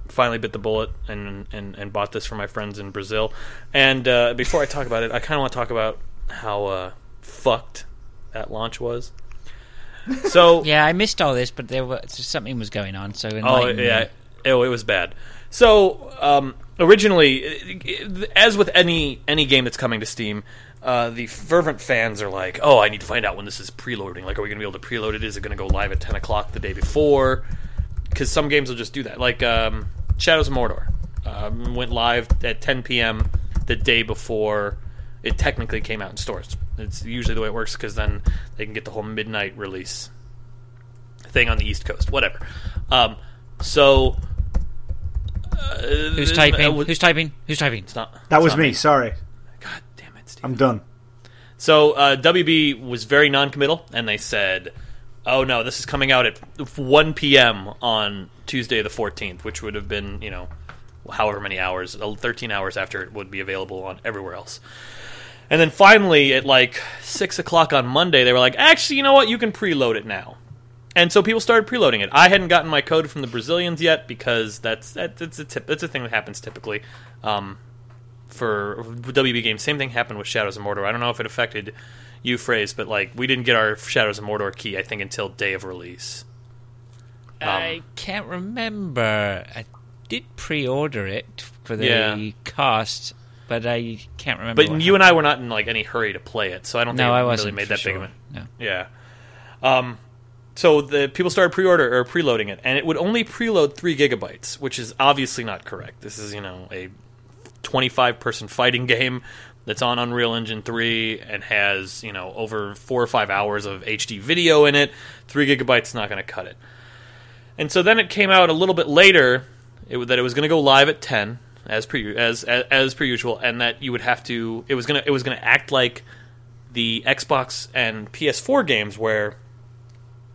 finally bit the bullet and, and and bought this for my friends in Brazil. And uh, before I talk about it, I kind of want to talk about how uh, fucked that launch was. So *laughs* Yeah, I missed all this, but there was something was going on. So Oh enlighten me. yeah, oh it was bad. So um, originally, as with any any game that's coming to Steam, uh, the fervent fans are like, "Oh, I need to find out when this is preloading. Like, are we going to be able to preload it? Is it going to go live at ten o'clock the day before?" Because some games will just do that. Like um, Shadows of Mordor um, went live at 10 p.m. the day before it technically came out in stores. It's usually the way it works because then they can get the whole midnight release thing on the East Coast. Whatever. Um, so uh, Who's typing? uh, Who's typing? Who's typing? It's not. That it's was not me. Sorry, God damn Steve. I'm done. So uh, WB was very non-committal, and they said, "Oh no, this is coming out at 1 p.m. on Tuesday the 14th, which would have been, you know, however many hours, uh, 13 hours after it would be available on everywhere else." And then finally, at like six o'clock on Monday, they were like, "Actually, you know what? You can preload it now." And so people started preloading it. I hadn't gotten my code from the Brazilians yet because that's that, that's a tip, that's a thing that happens typically. Um, for WB games. Same thing happened with Shadows of Mordor. I don't know if it affected you, phrase, but like we didn't get our Shadows of Mordor key. I think until day of release. I can't remember. I did pre-order it for the Yeah. cost, but I can't remember. But you and I were not in like any hurry to play it, so I don't happened. think no, I really wasn't made for that big of a No. Yeah. Um, so the people started pre-order or preloading it, and it would only preload three gigabytes, which is obviously not correct. This is you know a 25 person fighting game that's on Unreal Engine 3 and has you know over four or five hours of HD video in it. Three gigabytes not going to cut it. And so then it came out a little bit later it, that it was going to go live at 10 as per as, as as per usual, and that you would have to it was gonna it was gonna act like the Xbox and PS4 games where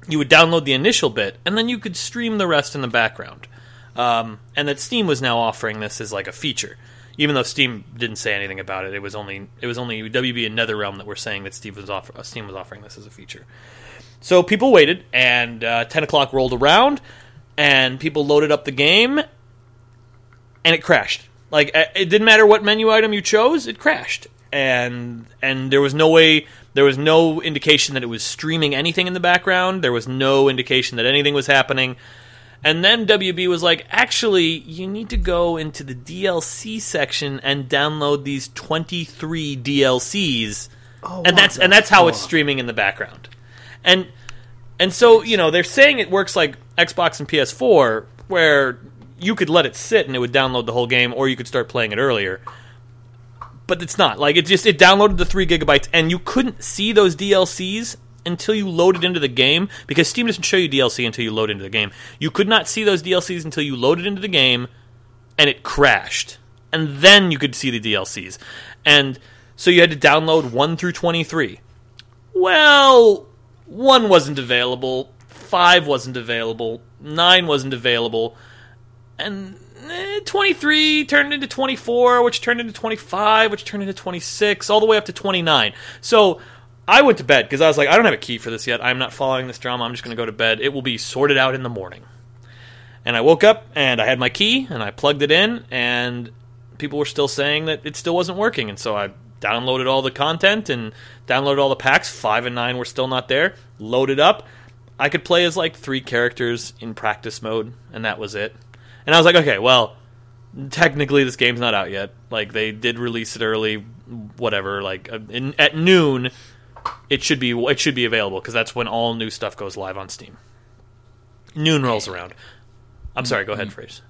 you would download the initial bit and then you could stream the rest in the background. Um, and that Steam was now offering this as like a feature, even though Steam didn't say anything about it. It was only it was only WB and NetherRealm that were saying that Steve was offer, uh, Steam was offering this as a feature. So people waited, and uh, ten o'clock rolled around, and people loaded up the game, and it crashed. Like uh, it didn't matter what menu item you chose, it crashed, and and there was no way, there was no indication that it was streaming anything in the background. There was no indication that anything was happening. And then WB was like, actually, you need to go into the DLC section and download these 23 DLCs. Oh, and that's and that's how it's streaming in the background. And and so, you know, they're saying it works like Xbox and PS4 where you could let it sit and it would download the whole game or you could start playing it earlier. But it's not. Like it just it downloaded the 3 gigabytes and you couldn't see those DLCs until you loaded into the game because Steam doesn't show you DLC until you load into the game. You could not see those DLCs until you loaded into the game and it crashed. And then you could see the DLCs. And so you had to download 1 through 23. Well, 1 wasn't available, 5 wasn't available, 9 wasn't available, and eh, 23 turned into 24, which turned into 25, which turned into 26, all the way up to 29. So I went to bed because I was like, I don't have a key for this yet. I'm not following this drama. I'm just going to go to bed. It will be sorted out in the morning. And I woke up and I had my key and I plugged it in, and people were still saying that it still wasn't working. And so I downloaded all the content and downloaded all the packs. Five and nine were still not there. Loaded up. I could play as like three characters in practice mode, and that was it. And I was like, okay, well, technically this game's not out yet. Like they did release it early, whatever. Like uh, in, at noon, it should be it should be available because that's when all new stuff goes live on Steam. Noon rolls around. I'm sorry. Go ahead, Phrase.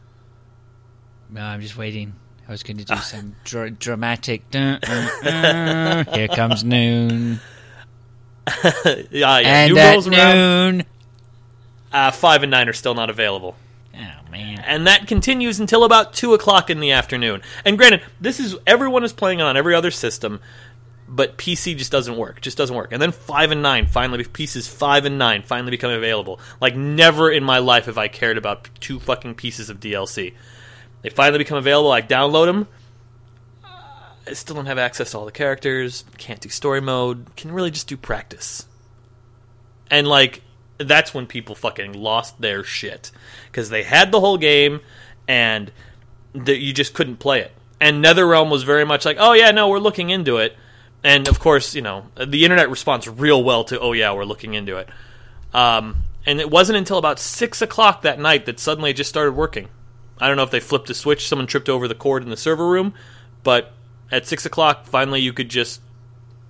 No, I'm just waiting. I was going to do some dr- dramatic. *laughs* Here comes noon, *laughs* yeah, yeah. and New rolls around. noon. Uh, five and nine are still not available. Oh man! and that continues until about two o'clock in the afternoon. And granted, this is everyone is playing it on every other system, but PC just doesn't work. Just doesn't work. And then five and nine finally pieces five and nine finally become available. Like never in my life have I cared about two fucking pieces of DLC. They finally become available. I download them. I still don't have access to all the characters. Can't do story mode. Can really just do practice. And like that's when people fucking lost their shit because they had the whole game and that you just couldn't play it. And NetherRealm was very much like, "Oh yeah, no, we're looking into it." And of course, you know, the internet responds real well to, "Oh yeah, we're looking into it." Um, and it wasn't until about six o'clock that night that suddenly it just started working. I don't know if they flipped a switch, someone tripped over the cord in the server room, but at six o'clock, finally, you could just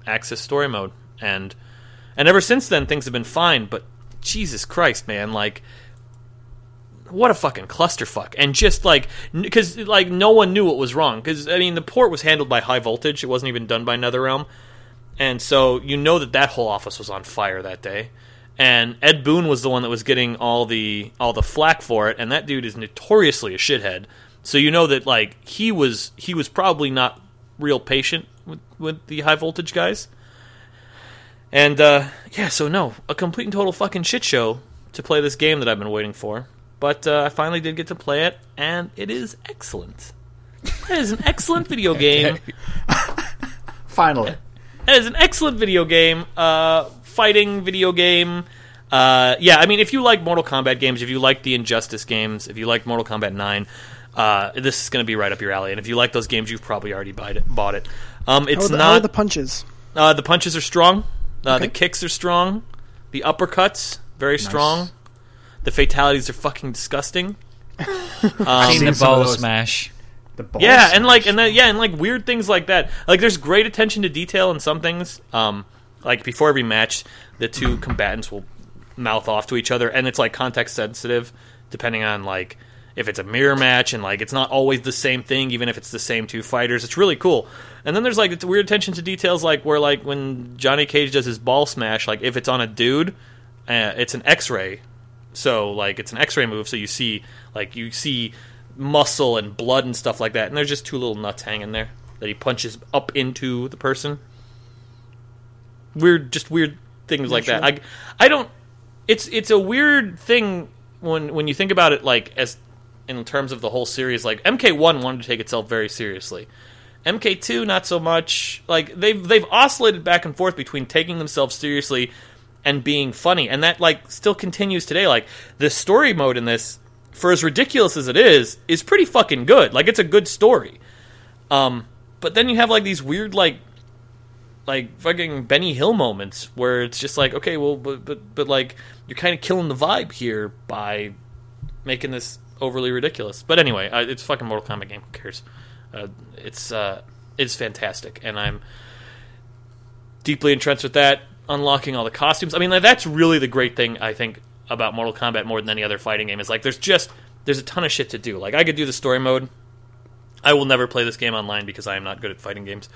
access story mode, and and ever since then, things have been fine. But Jesus Christ, man, like what a fucking clusterfuck. And just like because like no one knew what was wrong. Because i mean the port was handled by high voltage. It wasn't even done by netherrealm and so you know that that whole office was on fire that day. And ed boon was the one that was getting all the all the flack for it. And that dude is notoriously a shithead. So you know that like he was he was probably not real patient with, with the high voltage guys. And uh, yeah so no a complete and total fucking shit show to play this game that i've been waiting for but uh, I finally did get to play it, and it is excellent. It is an excellent video *laughs* game. *laughs* Finally. It is an excellent video game, uh, fighting video game. Uh, yeah, I mean, if you like Mortal Kombat games, if you like the Injustice games, if you like Mortal Kombat 9, uh, this is going to be right up your alley. And if you like those games, you've probably already bought it. Bought it. Um, it's are the, how not. the punches? uh, the punches are strong. Uh, Okay. The kicks are strong. The uppercuts very strong. The fatalities are fucking disgusting. *laughs* Seen seen the ball those. smash. The ball yeah, and like and then yeah, and like weird things like that. Like there's great attention to detail in some things. Um, like before every match, the two combatants will mouth off to each other, and it's like context sensitive, depending on like if it's a mirror match, and like it's not always the same thing, even if it's the same two fighters. It's really cool. And then there's like it's weird attention to details, like where like when Johnny Cage does his ball smash, like if it's on a dude, uh, it's an X-ray so like it's an X-ray move, so you see like you see muscle and blood and stuff like that, and there's just two little nuts hanging there that he punches up into the person. Weird, just weird things like that. I I don't. It's it's a weird thing when when you think about it, like as in terms of the whole series. Like MK One wanted to take itself very seriously. MK two not so much. Like they've they've oscillated back and forth between taking themselves seriously and being funny, and that like still continues today. Like the story mode in this, for as ridiculous as it is, is pretty fucking good. Like it's a good story. Um, but then you have like these weird like like fucking Benny Hill moments where it's just like, okay, well, but but but like you're kind of killing the vibe here by making this overly ridiculous. But anyway, it's fucking Mortal Kombat game. Who cares? Uh, it's uh, it's fantastic, and I'm deeply entrenched with that. Unlocking all the costumes. I mean, that's really the great thing I think about Mortal Kombat more than any other fighting game. Is like there's just there's a ton of shit to do. Like I could do the story mode. I will never play this game online because I am not good at fighting games.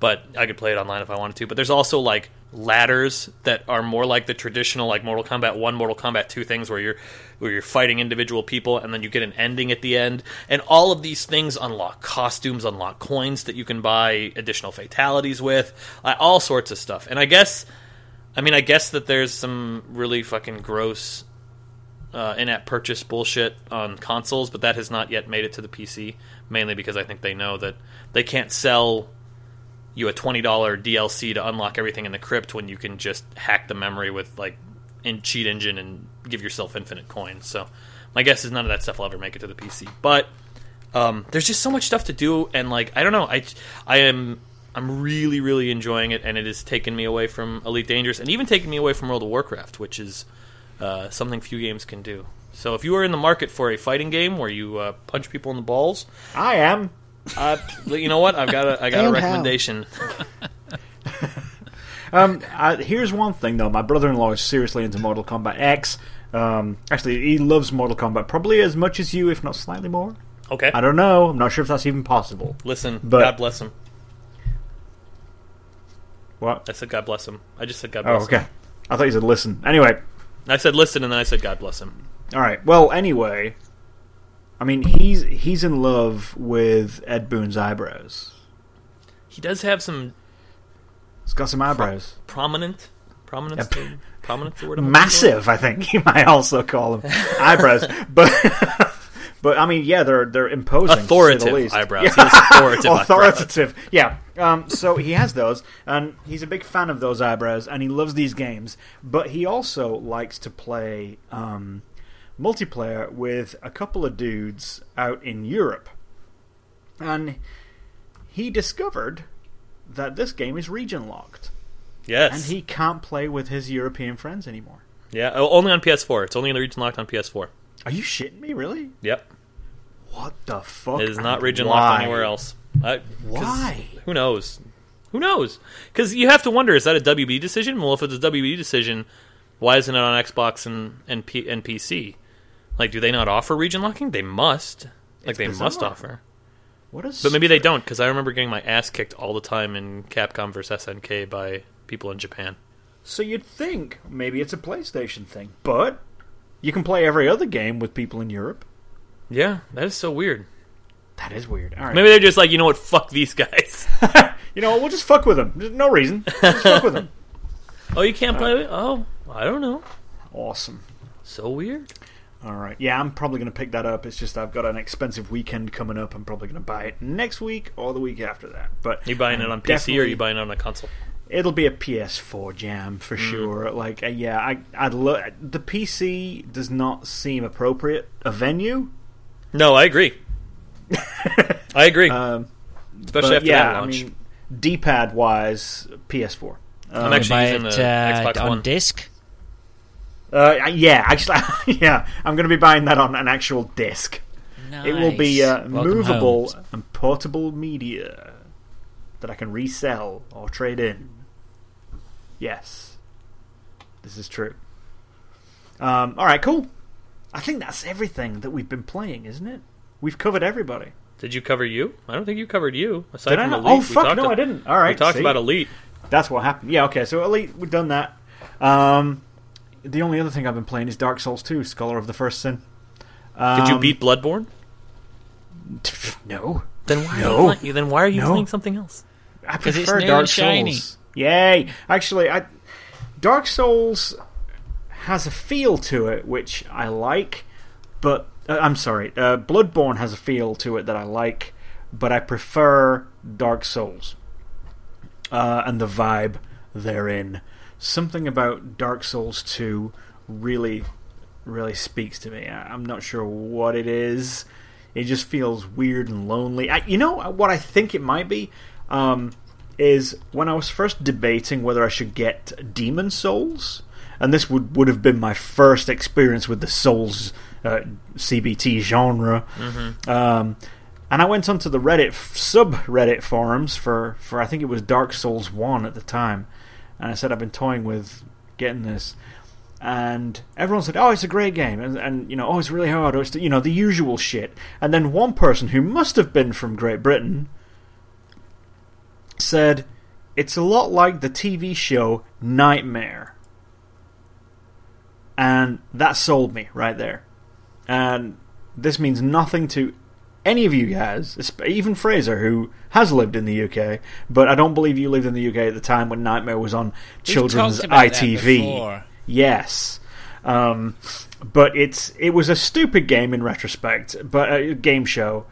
But I could play it online if I wanted to. But there's also like ladders that are more like the traditional like Mortal Kombat 1, Mortal Kombat 2 things where you're where you're fighting individual people and then you get an ending at the end. And all of these things unlock costumes, unlock coins that you can buy additional fatalities with, uh, all sorts of stuff. And I guess I mean I guess that there's some really fucking gross uh, in-app purchase bullshit on consoles, but that has not yet made it to the PC. Mainly because I think they know that they can't sell you a twenty dollar DLC to unlock everything in the crypt when you can just hack the memory with like in cheat engine and give yourself infinite coins. So my guess is none of that stuff will ever make it to the PC. But um, there's just so much stuff to do, and like I don't know, I I am I'm really really enjoying it, and it has taken me away from Elite Dangerous, and even taken me away from World of Warcraft, which is uh, something few games can do. So if you are in the market for a fighting game where you uh, punch people in the balls, I am. Uh, you know what? I've got a I got a And how. recommendation. *laughs* Um, I, here's one thing though. My brother-in-law is seriously into Mortal Kombat X. Um, actually, he loves Mortal Kombat probably as much as you, if not slightly more. Okay. I don't know. I'm not sure if that's even possible. Listen, But- God bless him. What? I said God bless him. I just said God Oh, bless him. okay. I thought you said listen. Anyway, I said listen, and then I said God bless him. all right. Well, anyway, I mean, he's he's in love with Ed Boon's eyebrows. He does have some He's got some eyebrows. prominent, prominence, Yep. to- prominence. The word I'm? Massive, I think you might also call them eyebrows. *laughs* But *laughs* but I mean, yeah, they're they're imposing. to say the Authoritative eyebrows. Yeah. Has authoritative *laughs* eyebrows. authoritative. Yeah. Um, so he has those, and he's a big fan of those eyebrows, and he loves these games. But he also likes to play um, multiplayer with a couple of dudes out in Europe, and he discovered that this game is region locked, Yes. and he can't play with his European friends anymore. yeah. Only on PS4. It's only in the region locked on PS4. Are you shitting me? Really? Yep. What the fuck? It is not region why? locked anywhere else. I, Why? Who knows? Who knows? Because you have to wonder: is that a WB decision? Well, if it's a WB decision, why isn't it on Xbox and and, P- and PC? Like, do they not offer region locking? They must. Like, It's they bizarre. must offer. What is? But maybe they don't, because I remember getting my ass kicked all the time in Capcom vs SNK by people in Japan. So you'd think maybe it's a PlayStation thing, but you can play every other game with people in Europe. Yeah, that is so weird. That is weird. All right. Maybe they're just like, you know what? Fuck these guys. *laughs* you know, what, we'll just fuck with them. There's no reason. Just fuck with them. *laughs* oh, you can't play it? Oh, I don't know. Awesome. So weird. All right. Yeah, I'm probably going to pick that up. It's just I've got an expensive weekend coming up. I'm probably going to buy it next week or the week after that. But you buying it I'm on PC or are you buying it on a console? It'll be a PS4 jam for sure. Like, uh, yeah, I, I'd look. The PC does not seem appropriate a venue. No, I agree. *laughs* I agree. Um, Especially but after yeah, that launch. I mean, D-pad wise, PS4. I'm actually buy using it the uh, Xbox on One. disc. Uh, yeah, actually, *laughs* yeah, I'm going to be buying that on an actual disc. It will be uh, movable home. and portable media that I can resell or trade in. Yes, this is true. Um, all right, cool. I think that's everything that we've been playing, isn't it? We've covered everybody. Did you cover you? I don't think you covered you. Aside Did I from not? Elite, Oh fuck! No, ab- I didn't. All right, We talked see? about Elite. That's what happened. Yeah, okay. So Elite, we've done that. Um, the only other thing I've been playing is Dark Souls 2, Scholar of the First Sin. Um, Did you beat Bloodborne? *laughs* No. Then why No. are you playing, then why are you No. playing something else? I prefer Dark shiny. Souls. Yay! Actually, I Dark Souls has a feel to it which I like, but uh, I'm sorry, uh, Bloodborne has a feel to it that I like, but I prefer Dark Souls uh, and the vibe therein. Something about Dark Souls 2 really, really speaks to me. I- I'm not sure what it is. It just feels weird and lonely. I, you know what I think it might be? Um, is when I was first debating whether I should get Demon's Souls, and this would, would have been my first experience with the Souls uh, CBT genre. Um, and I went onto the Reddit subreddit forums for, for I think it was Dark Souls One at the time, and I said I've been toying with getting this, and everyone said, "Oh, it's a great game," and, and you know, "Oh, it's really hard," or it's you know the usual shit. And then one person who must have been from Great Britain said, "It's a lot like the TV show Knightmare," and that sold me right there. And this means nothing to any of you guys, even Fraser, who has lived in the UK, but I don't believe you lived in the UK at the time when Knightmare was on children's talked about ITV. Yes. Um, but it's it was a stupid game in retrospect, but a game show.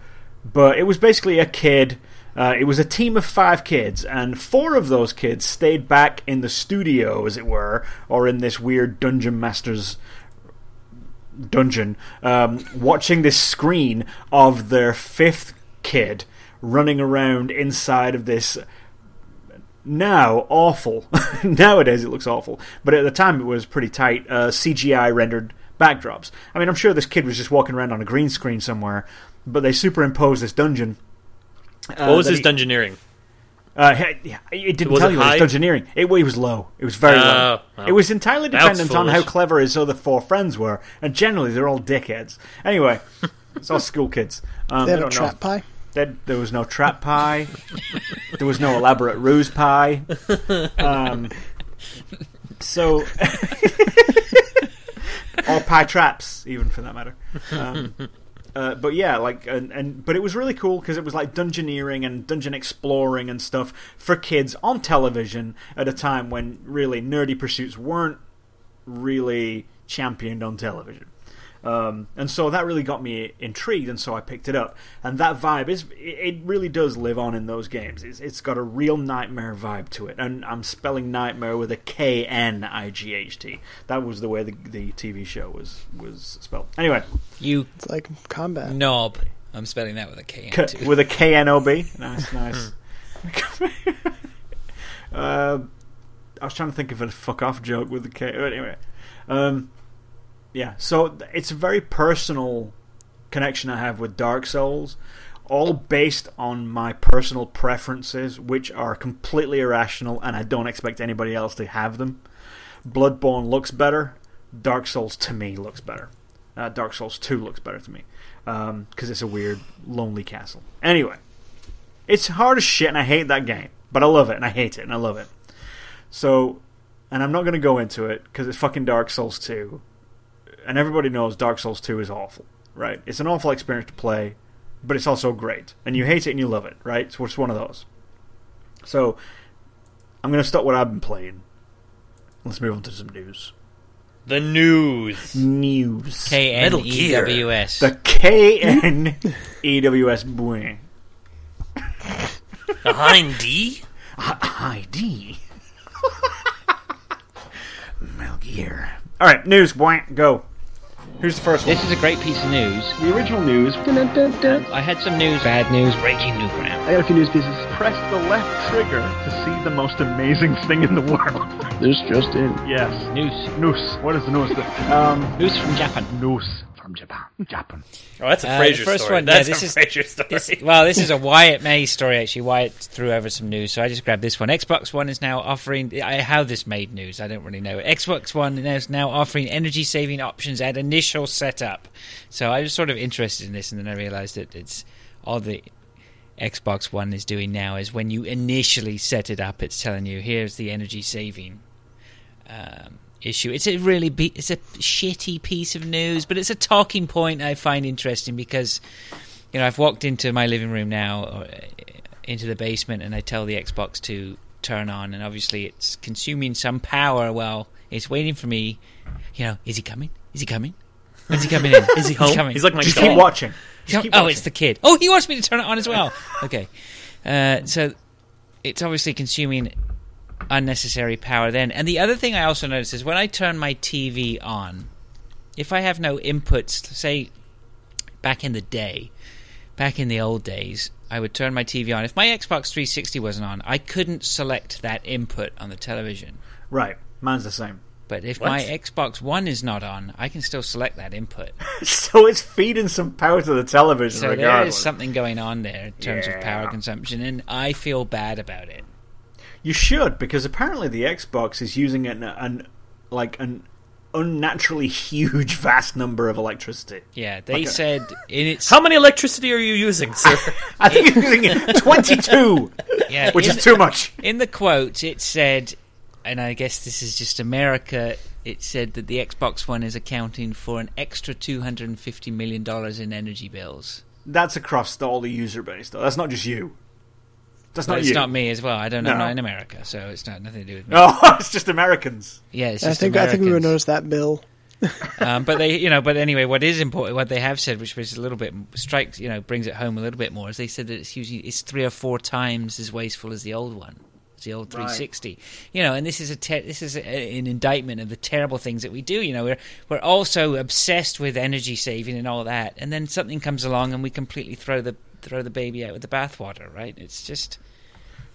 But it was basically a kid. Uh, it was a team of five kids, and four of those kids stayed back in the studio, as it were, or in this weird dungeon master's dungeon, um, watching this screen of their fifth kid running around inside of this now awful. *laughs* Nowadays it looks awful, but at the time it was pretty tight. Uh, CGI rendered backdrops. I mean, I'm sure this kid was just walking around on a green screen somewhere, but they superimposed this dungeon. Uh, What was his he- dungeoneering? Uh, it didn't Was tell it you it was dungeoneering. It, it was low. It was very low. Oh. It was entirely That's dependent on how clever his other four friends were, and generally they're all dickheads. Anyway, *laughs* It's all school kids. Um, They they have a trap know. pie. There, there was no trap pie. there was no elaborate ruse pie. Um, so, *laughs* or pie traps, even for that matter. Um, uh, but yeah, like, and, and but it was really cool because it was like dungeoneering and dungeon exploring and stuff for kids on television at a time when really nerdy pursuits weren't really championed on television. Um, and so that really got me intrigued, and so I picked it up. And that vibe is, it really does live on in those games. It's, it's got a real nightmare vibe to it. And I'm spelling nightmare with a K N I G H T. That was the way the, the TV show was, was spelled. Anyway, You It's like combat. knob. I'm spelling that with a K. K- N too. with a K N O B. Nice, nice. *laughs* uh, I was trying to think of a fuck off joke with the K. Anyway, um, yeah. So it's a very personal connection I have with Dark Souls, all based on my personal preferences, which are completely irrational, and I don't expect anybody else to have them. Bloodborne looks better. Dark Souls to me looks better. Uh, Dark Souls 2 looks better to me because it's a weird, lonely castle. Anyway, it's hard as shit, and I hate that game, but I love it, and I hate it, and I love it. So, and I'm not going to go into it because it's fucking Dark Souls 2, and everybody knows Dark Souls 2 is awful, right? It's an awful experience to play, but it's also great, and you hate it and you love it, right? So it's one of those. So, I'm going to stop what I've been playing. Let's move on to some news. The news. News. K N Metal E Gear. W S. The K N E W S Bwing. Behind D? ID. *laughs* Metal Gear. All right, news. Bwang, go. Here's the first one. This is a great piece of news. The original news. I had some news, bad news, breaking new ground. I got a few news pieces. Press the left trigger to see the most amazing *laughs* thing in the world. This just in. yes. News. News. What is the news? Um, News from Japan. news from Japan. Japan. *laughs* Oh, that's a Uh, Frasier first story. one, yeah, this a is- Frasier story. This, well, this is a Wyatt May story, actually. Wyatt threw over some news, so I just grabbed this one. Xbox One is now offering. I, how this made news, I don't really know. Xbox One is now offering energy saving options at initial setup. So I was sort of interested in this, and then I realized that it's all the Xbox One is doing now is when you initially set it up, it's telling you here's the energy saving um, issue. It's a really be- it's a shitty piece of news, but it's a talking point I find interesting because you know I've walked into my living room now, or uh, into the basement, and I tell the Xbox to turn on, and obviously it's consuming some power. Well, it's waiting for me. You know, is he coming? Is he coming? When's he coming in? *laughs* Is he home? coming. He's like my Just keep watching. Just keep oh, watching. it's the kid. Oh, he wants me to turn it on as well. Okay, uh, so it's obviously consuming unnecessary power then. And the other thing I also noticed is when I turn my TV on, if I have no inputs, say back in the day, back in the old days, I would turn my TV on. If my Xbox 360 wasn't on, I couldn't select that input on the television. Right. Mine's the same. But if What? my Xbox One is not on, I can still select that input. *laughs* so it's feeding some power to the television So there is something going on there in terms of power consumption, and I feel bad about it. You should because apparently the Xbox is using an, an like an unnaturally huge, *laughs* vast number of electricity. Yeah, they Okay. said in *laughs* its How many electricity are you using, sir? *laughs* I think it's using twenty-two, yeah, which in, is too much. in the quote it said, and I guess this is just America. It said that the Xbox One is accounting for an extra two hundred and fifty million dollars in energy bills. That's across all the user base, though. That's not just you. That's But not it's you. not me as well. I don't know. No. I'm not in America, so it's not nothing to do with me. Oh, *laughs* it's just Americans. Yeah, it's I just think I think we would notice that bill. *laughs* um, but they, you know, but anyway, what is important, what they have said, which was a little bit strikes, you know, brings it home a little bit more, is they said that it's usually it's three or four times as wasteful as the old one, as the old Right. 360. You know, and this is a ter- this is a, an indictment of the terrible things that we do. You know, we're we're also obsessed with energy saving and all that, and then something comes along and we completely throw the throw the baby out with the bathwater. Right? It's just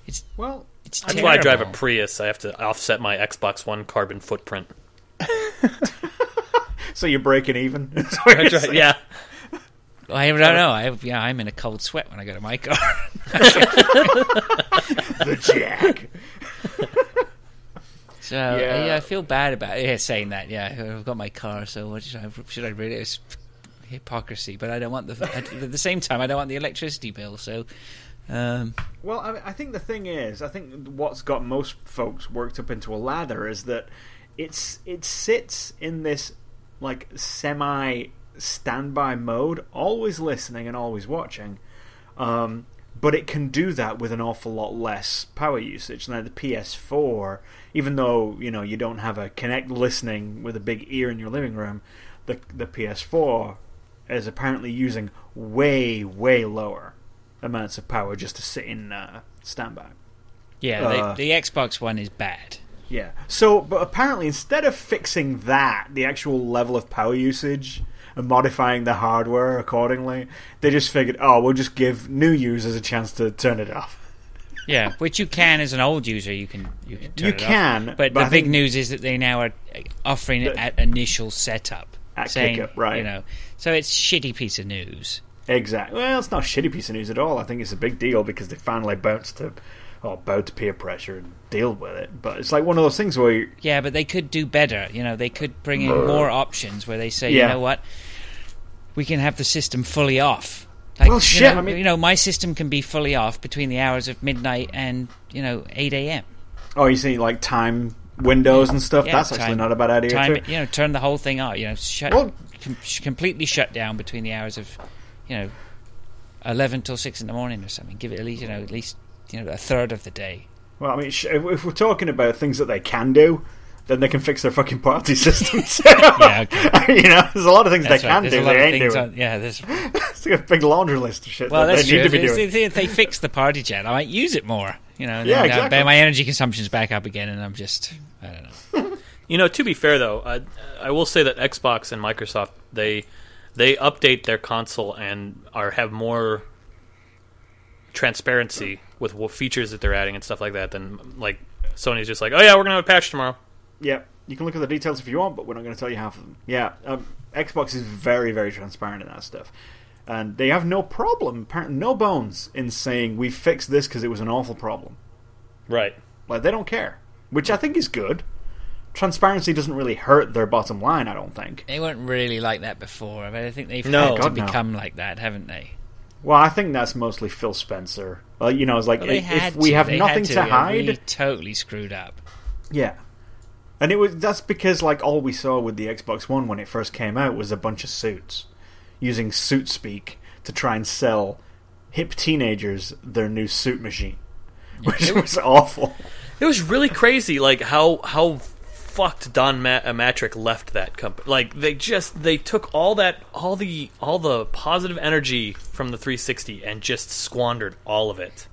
it's Well, it's That's terrible. why I drive a Prius. I have to offset my Xbox One carbon footprint. *laughs* so you're breaking even. *laughs* That's you're That's right, saying. yeah. I don't know. I, yeah, I'm in a cold sweat when I go to my car. *laughs* the jack. So Yeah. yeah. I feel bad about yeah saying that. Yeah, I've got my car. So what should I should I really? It's, hypocrisy, but I don't want the at the same time I don't want the electricity bill. So, um, Well, I, I think the thing is, I think what's got most folks worked up into a lather is that it's it sits in this like semi standby mode, always listening and always watching. Um, but it can do that with an awful lot less power usage. Now the PS4, even though you know you don't have a Kinect listening with a big ear in your living room, the the PS4 is apparently using way way lower amounts of power just to sit in uh, standby. yeah, Uh. the, the Xbox One is bad. Yeah. So, but apparently, instead of fixing that, the actual level of power usage, and modifying the hardware accordingly, they just figured, oh, we'll just give new users a chance to turn it off. Yeah, which you can as an old user. You can you can turn You it off. can, but, but the I big news is that they now are offering it at initial setup. At saying, right. You know, so it's shitty piece of news. Exactly. Well, it's not a shitty piece of news at all. I think it's a big deal because they finally bounced to, or bowed to peer pressure and deal with it. But it's like one of those things where, you, Yeah, but they could do better. You know, they could bring in more options where they say, Yeah. you know what, we can have the system fully off. Like, Well, you shit, know, I mean- you know, my system can be fully off between the hours of midnight and you know eight a.m. oh, you see, like time windows and stuff. Yeah, that's actually not a bad idea Time, too. you know, turn the whole thing off. You know, shut, Well- com- sh- completely shut down between the hours of, you know, eleven till six in the morning or something. Give it at least you know at least you know a third of the day. Well, I mean, sh- if we're talking about things that they can do, then they can fix their fucking party *laughs* systems. *laughs* Yeah, okay. *laughs* you know, there's a lot of things That's they right. can There's do they ain't doing. On, yeah, there's It's like a big laundry list of shit Well, that that's they true. need to be If, doing. if, if they fix the party jet, I might use it more. You know, Yeah, then, uh, my energy consumption's back up again, and I'm just, I don't know. *laughs* You know, to be fair though, I, I will say that Xbox and Microsoft they they update their console and are have more transparency with what features that they're adding and stuff like that than like Sony's just like, oh yeah, we're gonna have a patch tomorrow. Yeah, you can look at the details if you want, but we're not going to tell you half of them. Yeah, um, Xbox is very, very transparent in that stuff. And they have no problem, apparently no bones, in saying we fixed this because it was an awful problem. Right. Like, they don't care, which I think is good. Transparency doesn't really hurt their bottom line, I don't think. They weren't really like that before, but I think they've No. had to God, no. become like that, haven't they? Well, I think that's mostly Phil Spencer. Well, you know, it's like Well, if, had we to. have They nothing to, to. hide, We totally screwed up. Yeah. And it was that's because like all we saw with the Xbox One when it first came out was a bunch of suits using suit speak to try and sell hip teenagers their new suit machine. *laughs* Which was awful. It was really crazy, like how how fucked Don Ma- uh, Mattrick left that company. Like they just they took all that all the all the positive energy from the 360 and just squandered all of it.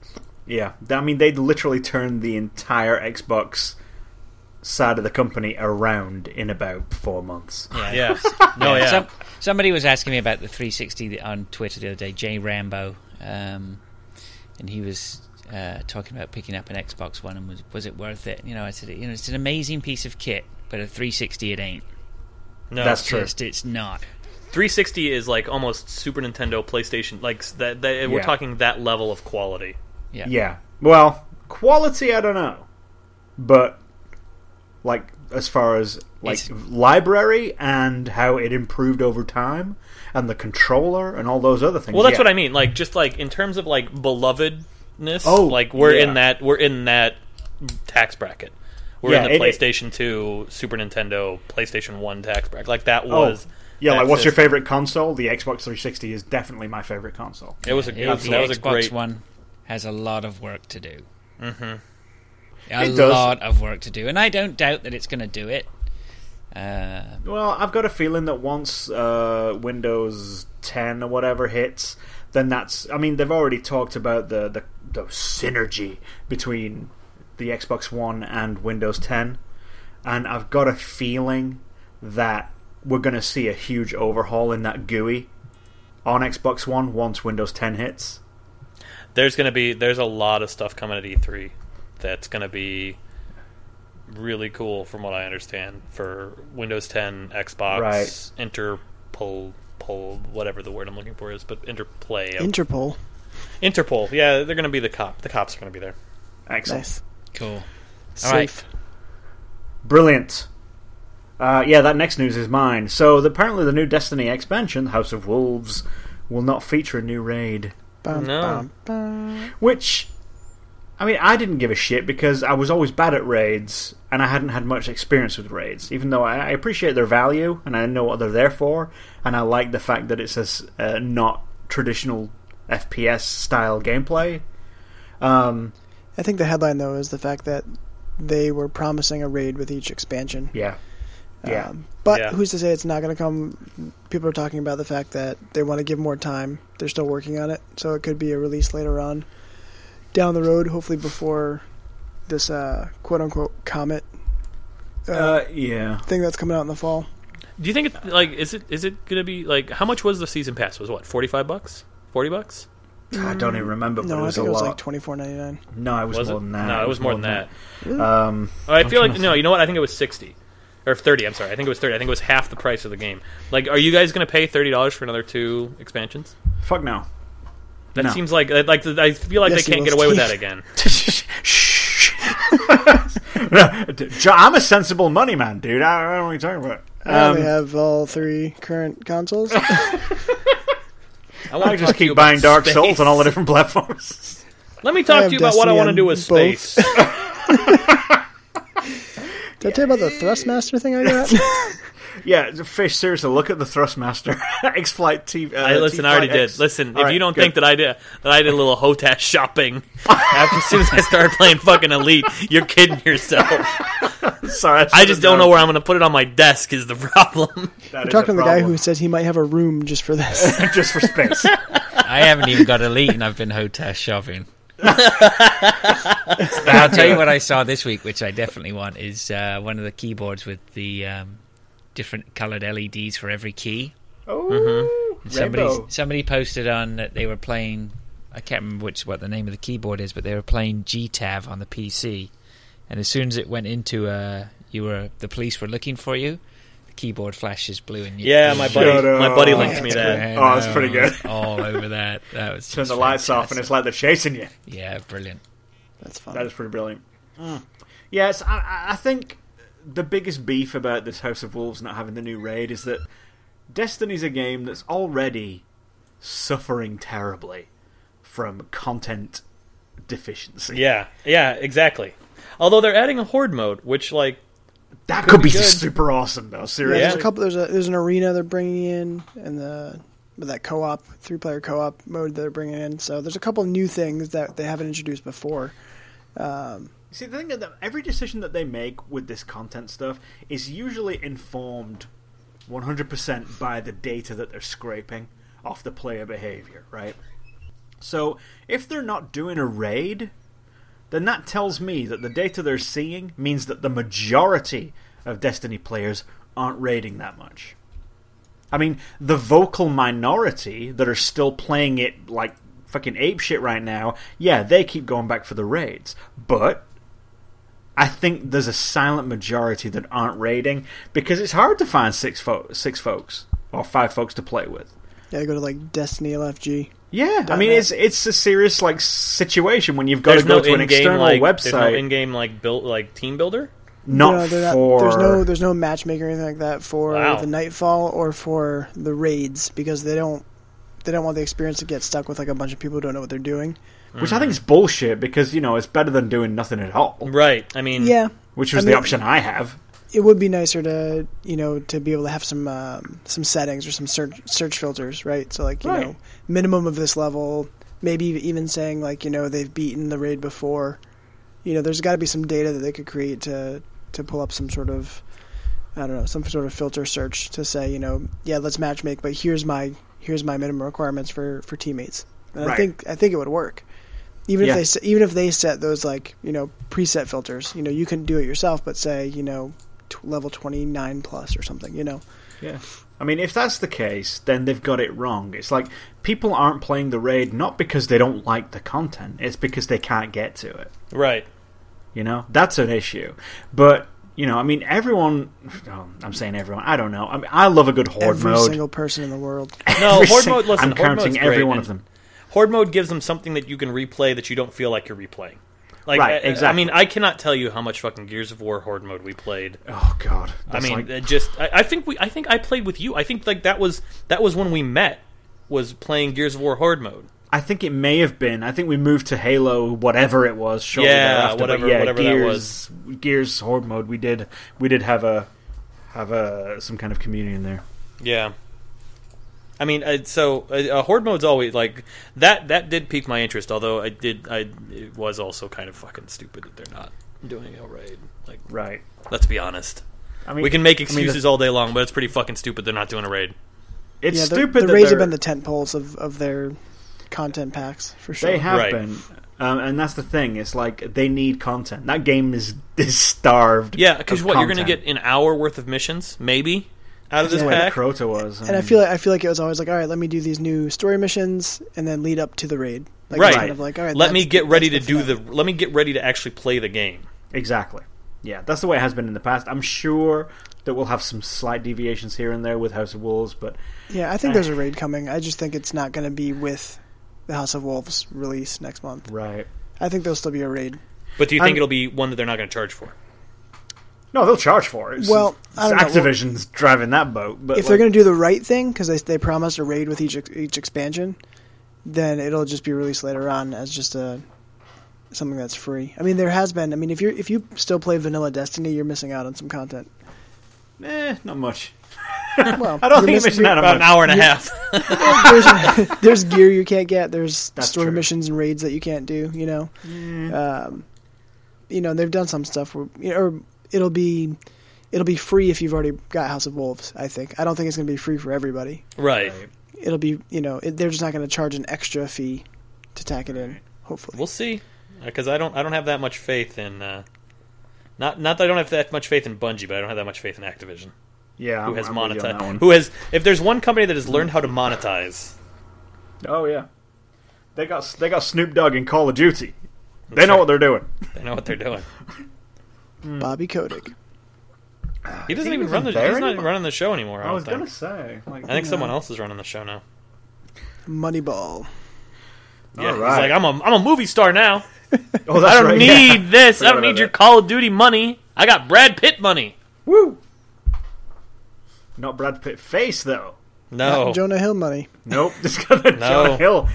Yeah. I mean they literally turned the entire Xbox side of the company around in about four months. Yeah. Yeah. *laughs* No, yeah. Some, somebody was asking me about the 360 on Twitter the other day, Jay Rambo, um, and he was uh, talking about picking up an Xbox One and was was it worth it? You know, I said, you know, it's an amazing piece of kit, but a 360 it ain't. no, That's It's true. just it's not. 360 is like almost Super Nintendo, PlayStation. Like s- that, that we're Yeah. talking that level of quality. Yeah. Yeah. Well, quality I don't know. But like as far as like It's- library and how it improved over time and the controller and all those other things. Well, that's yeah. what I mean. Like just like in terms of like belovedness. Oh, like we're yeah. in that we're in that tax bracket. We're Yeah, in the it- it- PlayStation 2, Super Nintendo, PlayStation 1 tax bracket. Like that Oh, was yeah, that like what's your favorite console? The Xbox 360 is definitely my favorite console. It was a Yeah, good, the that was a Xbox great One has a lot of work to do. Mm-hmm. A It does. lot of work to do, and I don't doubt that it's going to do it. Uh, Well, I've got a feeling that once uh, Windows 10 or whatever hits, then that's. I mean, they've already talked about the, the, the synergy between the Xbox One and Windows 10, and I've got a feeling that we're going to see a huge overhaul in that GUI on Xbox One once Windows 10 hits. There's going to be there's a lot of stuff coming at E3 that's going to be really cool from what I understand for Windows 10, Xbox, Right. Interpol, pol, whatever the word I'm looking for is, but Interplay, Interpol. Interpol. Yeah, they're going to be the cop. The cops are going to be there. Excellent. Nice. cool. All right. Safe. Brilliant. Uh, yeah, that next news is mine. So the, apparently, the new Destiny expansion, House of Wolves, will not feature a new raid. Bum, No. bum, bum. Which, I mean, I didn't give a shit because I was always bad at raids and I hadn't had much experience with raids. Even though I, I appreciate their value and I know what they're there for, and I like the fact that it's a uh, not traditional FPS style gameplay. Um, I think the headline though is the fact that they were promising a raid with each expansion. yeah, yeah. Um, but Yeah. who's to say it's not going to come? People are talking about the fact that they want to give more time. They're still working on it, so it could be a release later on down the road. Hopefully before this uh, quote unquote comet uh, uh, yeah. thing that's coming out in the fall. Do you think it like is it is it gonna be like how much was the season pass? Was what forty five bucks? Forty bucks? I don't even remember, but No, it I was think a it was lot. like twenty four ninety nine. no, it was, Was more it? than that. No, it was more than that. Um, Oh, I feel like no. You know what? I think it was sixty or thirty. I'm sorry. I think it was thirty. I think it was half the price of the game. Like, are you guys gonna pay thirty dollars for another two expansions? fuck no. That No. seems like like I feel like Yes, they can't get away with that again. *laughs* Shh. I'm a sensible money man, dude. I don't know what you're talking about. Um, they have all three current consoles. *laughs* I want I just keep buying Dark Souls on all the different platforms. *laughs* Let me talk to you about what I want to do with space. Did I tell you about the Thrustmaster thing I got? Yeah, fish. Seriously, look at the Thrustmaster *laughs* X Flight T. Uh, I listen. I already T-Flight did. Listen, All if right, you don't good. think that I did that I did a little HOTAS shopping *laughs* after as soon as I started playing fucking Elite, you're kidding yourself. *laughs* sorry, I just don't know where I'm going to put it on my desk. Is the problem? We're We're talking to the guy who says he might have a room just for this. just for space. I haven't even got Elite, and I've been HOTAS shopping. I'll tell you what I saw this week, which I definitely want, is uh, one of the keyboards with the um, different coloured LEDs for every key. Oh, And somebody somebody posted on that they were playing. I can't remember which what the name of the keyboard is, but they were playing GTAV on the PC, and as soon as it went into uh, you were the police were looking for you, the keyboard flashes blue and you. Yeah, my buddy, my buddy linked me that. I Oh, that's pretty good. *laughs* All over that. That was Turn the lights off, and it's like they're chasing you. yeah, brilliant. That's fun. That is pretty brilliant. Yes, I- I, I think the biggest beef about this House of Wolves not having the new raid is that Destiny's a game that's already suffering terribly from content deficiency. Yeah, yeah, exactly. Although they're adding a horde mode, which like that could could be be super awesome, though. Yeah, Seriously, there's a couple. There's a there's an arena they're bringing in, and the with that co-op three player co-op mode that they're bringing in. So there's a couple new things that they haven't introduced before. Um, See, the thing is that every decision that they make with this content stuff is usually informed 100% by the data that they're scraping off the player behavior, right? So, if they're not doing a raid, then that tells me that the data they're seeing means that the majority of Destiny players aren't raiding that much. I mean, the vocal minority that are still playing it like fucking ape shit right now, yeah, they keep going back for the raids. But I think there's a silent majority that aren't raiding because it's hard to find six fo- six folks or five folks to play with. Yeah, go to like Destiny LFG. Yeah, I mean it's it's a serious like situation when you've got there's to go no to an external like website. no in-game like built like team builder. not No, they're for There's no there's no matchmaker or anything like that for Wow. the Nightfall or for the raids because they don't they don't want the experience to get stuck with like a bunch of people who don't know what they're doing. Which I think is bullshit because you know it's better than doing nothing at all, Right. I mean, Yeah, which was I the mean- option I have. it would be nicer to you know to be able to have some um, some settings or some search search filters, right? So like you Right. know minimum of this level, maybe even saying like you know they've beaten the raid before. You know, there's got to be some data that they could create to to pull up some sort of I don't know some sort of filter search to say you know yeah let's matchmake, but here's my here's my minimum requirements for for teammates. And I think I think it would work. Even Yeah. if they even if they set those like you know preset filters, you know you can do it yourself, but say you know t- level twenty nine plus or something, you know. Yeah. I mean, if that's the case, then they've got it wrong. It's like people aren't playing the raid not because they don't like the content; it's because they can't get to it. right. You know, that's an issue. But you know, I mean, everyone. Oh, I'm saying everyone. I don't know. I mean, I love a good horde Every mode. single person in the world. No, horde sing- mode. Listen, I'm horde counting every one and of them. Horde mode gives them something that you can replay that you don't feel like you're replaying. Like, Right, I- I, mean, I cannot tell you how much fucking Gears of War Horde mode we played. Oh God. I mean, like- just I, I think we I think I played with you. I think like that was that was when we met was playing Gears of War Horde mode. I think it may have been. I think we moved to Halo, whatever it was. Shortly Yeah, thereafter, whatever- But yeah, whatever that Gears, Gears Horde mode. We did. We did have a have a some kind of community in there. Yeah. I mean, so uh, uh, horde mode's always like that. That did pique my interest. Although I did, I it was also kind of fucking stupid that they're not doing a raid. Like, Right. let's be honest. I mean, We can make I mean, excuses all day long, but it's pretty fucking stupid they're not doing a raid. It's yeah, stupid. the that raids have been the tent poles of, of their content packs for sure. They have Right. been, um, and that's the thing. It's like they need content. That game is is starved. Yeah, because of what you're going to get an hour worth of missions, maybe, out of this Yeah. the way pack. Crota was, and I feel like I feel like it was always like, all right, let me do these new story missions and then lead up to the raid. Like, Right. Kind of like, all right, let me get ready to that's do the. Let me get ready to actually play the game. exactly. Yeah, that's the way it has been in the past. I'm sure that we'll have some slight deviations here and there with House of Wolves, but Yeah, I think there's a eh. raid coming. I just think it's not going to be with the House of Wolves release next month. right. I think there'll still be a raid. But do you think I'm- it'll be one that they're not going to charge for? No, they'll charge for it. It's- Well, I it's don't know. Activision's driving that boat. But if they're going to do the right thing, because they they promised a raid with each each expansion, then it'll just be released later on as just a something that's free. I mean, there has been. I mean, if you if you still play Vanilla Destiny, you're missing out on some content. eh, not much. *laughs* Well, *laughs* I don't you're think you're missing- missing out About an hour and a half. *laughs* there's, there's gear you can't get. There's That's story true. missions and raids that you can't do. You know, um, you know they've done some stuff where, you know, or it'll be it'll be free if you've already got House of Wolves. I think. I don't think it's going to be free for everybody. right. It'll be you know it, they're just not going to charge an extra fee to tack it in. Hopefully, We'll see, because I don't. I don't have that much faith in. Uh, not not that I don't have that much faith in Bungie, but I don't have that much faith in Activision, Yeah, who I'm, has I'm with on that monetized. one. Who has? If there's one company that has learned how to monetize, Oh yeah, they got they got Snoop Dogg in Call of Duty. They know right. what they're doing. they know what they're doing. *laughs* Hmm. Bobby Kotick. He doesn't he even even run the. there He's not even running the show anymore. I, I don't was think. gonna say. Like, I think someone else is running the show now. Moneyball. Yeah, All he's like, I'm a, I'm a movie star now. *laughs* Oh, that's I don't right, *laughs* need yeah. this. I don't need your that. Call of Duty money. I got Brad Pitt money. Woo. Not Brad Pitt face though. No, Jonah Hill money. Nope, *laughs* just got the No. Jonah Hill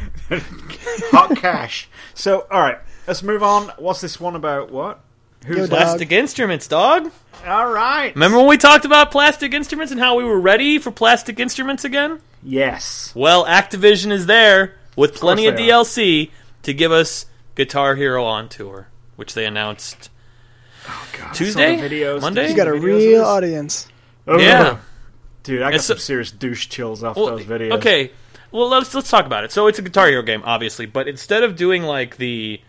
hot cash. So, all right, let's move on. What's this one about? What? Who's Yo, that? dog. plastic instruments, dog. All right. Remember when we talked about plastic instruments and how we were ready for plastic instruments again? Yes. Well, Activision is there with plenty of they are. DLC to give us Guitar Hero on tour, which they announced oh, God, Tuesday? videos. Monday? Did You got a real audience. Oh, Yeah. Dude, I got It's some a- serious douche chills off Well, those videos. Okay, well let's let's talk about it. So it's a Guitar Hero game, obviously, but instead of doing like the,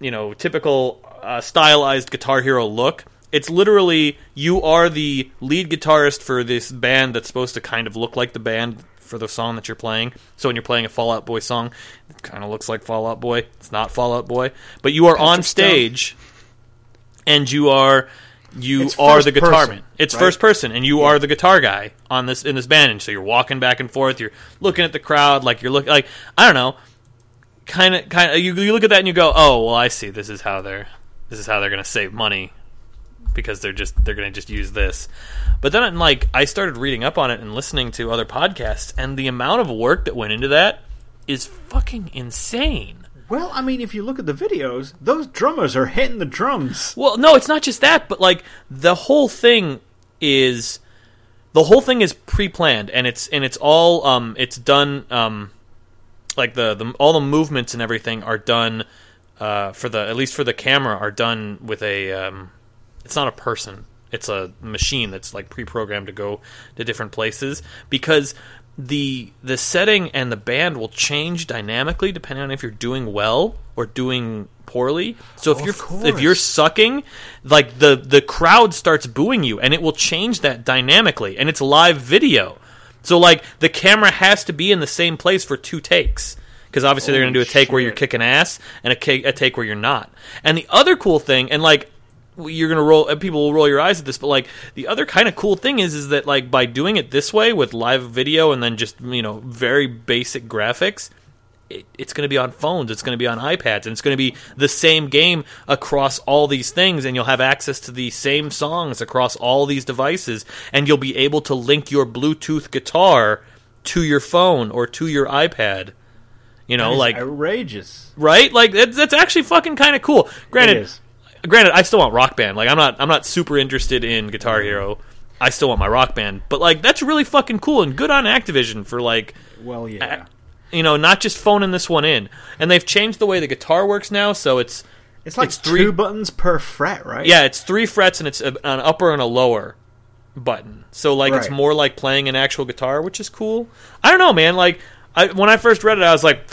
you know, typical uh, stylized Guitar Hero look, it's literally you are the lead guitarist for this band that's supposed to kind of look like the band for the song that you're playing. So when you're playing a Fall Out Boy song, it kind of looks like Fall Out Boy. It's not Fall Out Boy, but you are on stage, and you are you It's are the guitar person, man. It's right? first person, and you are the guitar guy on this in this band. And so you're walking back and forth. You're looking at the crowd, like you're looking like I don't know, kind of kind of. You, you look at that and you go, oh well, I see. This is how they're this is how they're going to save money because they're just they're going to just use this. But then like I started reading up on it and listening to other podcasts, and the amount of work that went into that is fucking insane. Well, I mean, if you look at the videos, those drummers are hitting the drums. Well, no, it's not just that, but like the whole thing is the whole thing is pre-planned and it's and it's all um it's done um like the, the all the movements and everything are done uh for the at least for the camera are done with a um it's not a person. It's a machine that's like pre-programmed to go to different places because the the setting and the band will change dynamically depending on if you're doing well or doing poorly. So if Of you're if you're sucking like the the crowd starts booing you and it will change that dynamically and it's live video. So like the camera has to be in the same place for two takes because obviously they're going to do a take where you're kicking ass and a, a take where you're not and the other cool thing and like you're gonna roll uh, people will roll your eyes at this but like the other kind of cool thing is is that like by doing it this way with live video and then just you know very basic graphics it, it's going to be on phones, it's going to be on iPads, and it's going to be the same game across all these things, and you'll have access to the same songs across all these devices, and you'll be able to link your Bluetooth guitar to your phone or to your iPad. You know, like outrageous. right, like that's, that's actually fucking kind of cool. Granted, It is. granted, I still want Rock Band. Like I'm not, I'm not super interested in Guitar Hero. I still want my Rock Band, but like that's really fucking cool and good on Activision for like Well, yeah. you know, not just phoning this one in. And they've changed the way the guitar works now, so it's It's like it's two three- buttons per fret, right? yeah, it's three frets and it's a, an upper and a lower button. So like it's more like playing an actual guitar, which is cool. I don't know, man. Like I, when I first read it, I was like,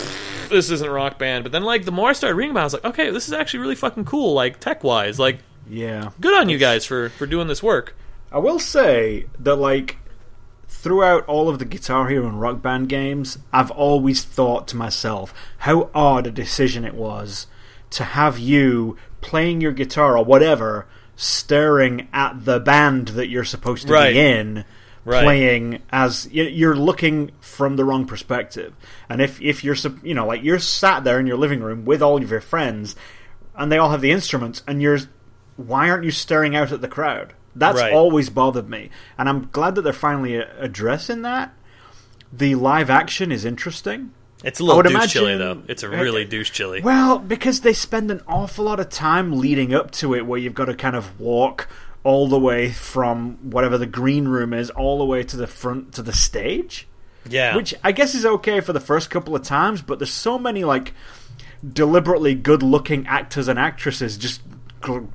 this isn't rock band. But then like the more I started reading about, it, I was like, okay, this is actually really fucking cool. Like tech wise, like Yeah. good on you guys for for doing this work. I will say that, like, throughout all of the Guitar Hero and Rock Band games, I've always thought to myself how odd a decision it was to have you playing your guitar or whatever, staring at the band that you're supposed to Right. be in. Right. Playing as you're looking from the wrong perspective, and if if you're you know like you're sat there in your living room with all of your friends, and they all have the instruments, and you're why aren't you staring out at the crowd? That's Right. always bothered me, and I'm glad that they're finally uh, addressing that. The live action is interesting. It's a little douche chilly though. It's a really douche chilly. Well, because they spend an awful lot of time leading up to it, where you've got to kind of walk all the way from whatever the green room is, all the way to the front to the stage. Yeah, Which I guess is okay for the first couple of times, but there's so many like deliberately good-looking actors and actresses just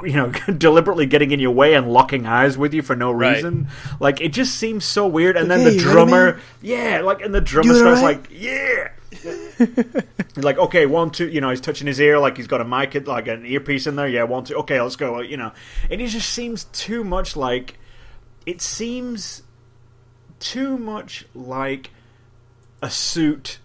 you know *laughs* deliberately getting in your way and locking eyes with you for no Right. reason. Like it just seems so weird. And then Hey, the you know what I drummer, mean? yeah, like and the drummer starts alright? like, yeah. He's *laughs* like, okay, one, two, you know, he's touching his ear like he's got a mic, like an earpiece in there. Yeah, one, two, okay, let's go, you know. And it just seems too much like, it seems too much like a suit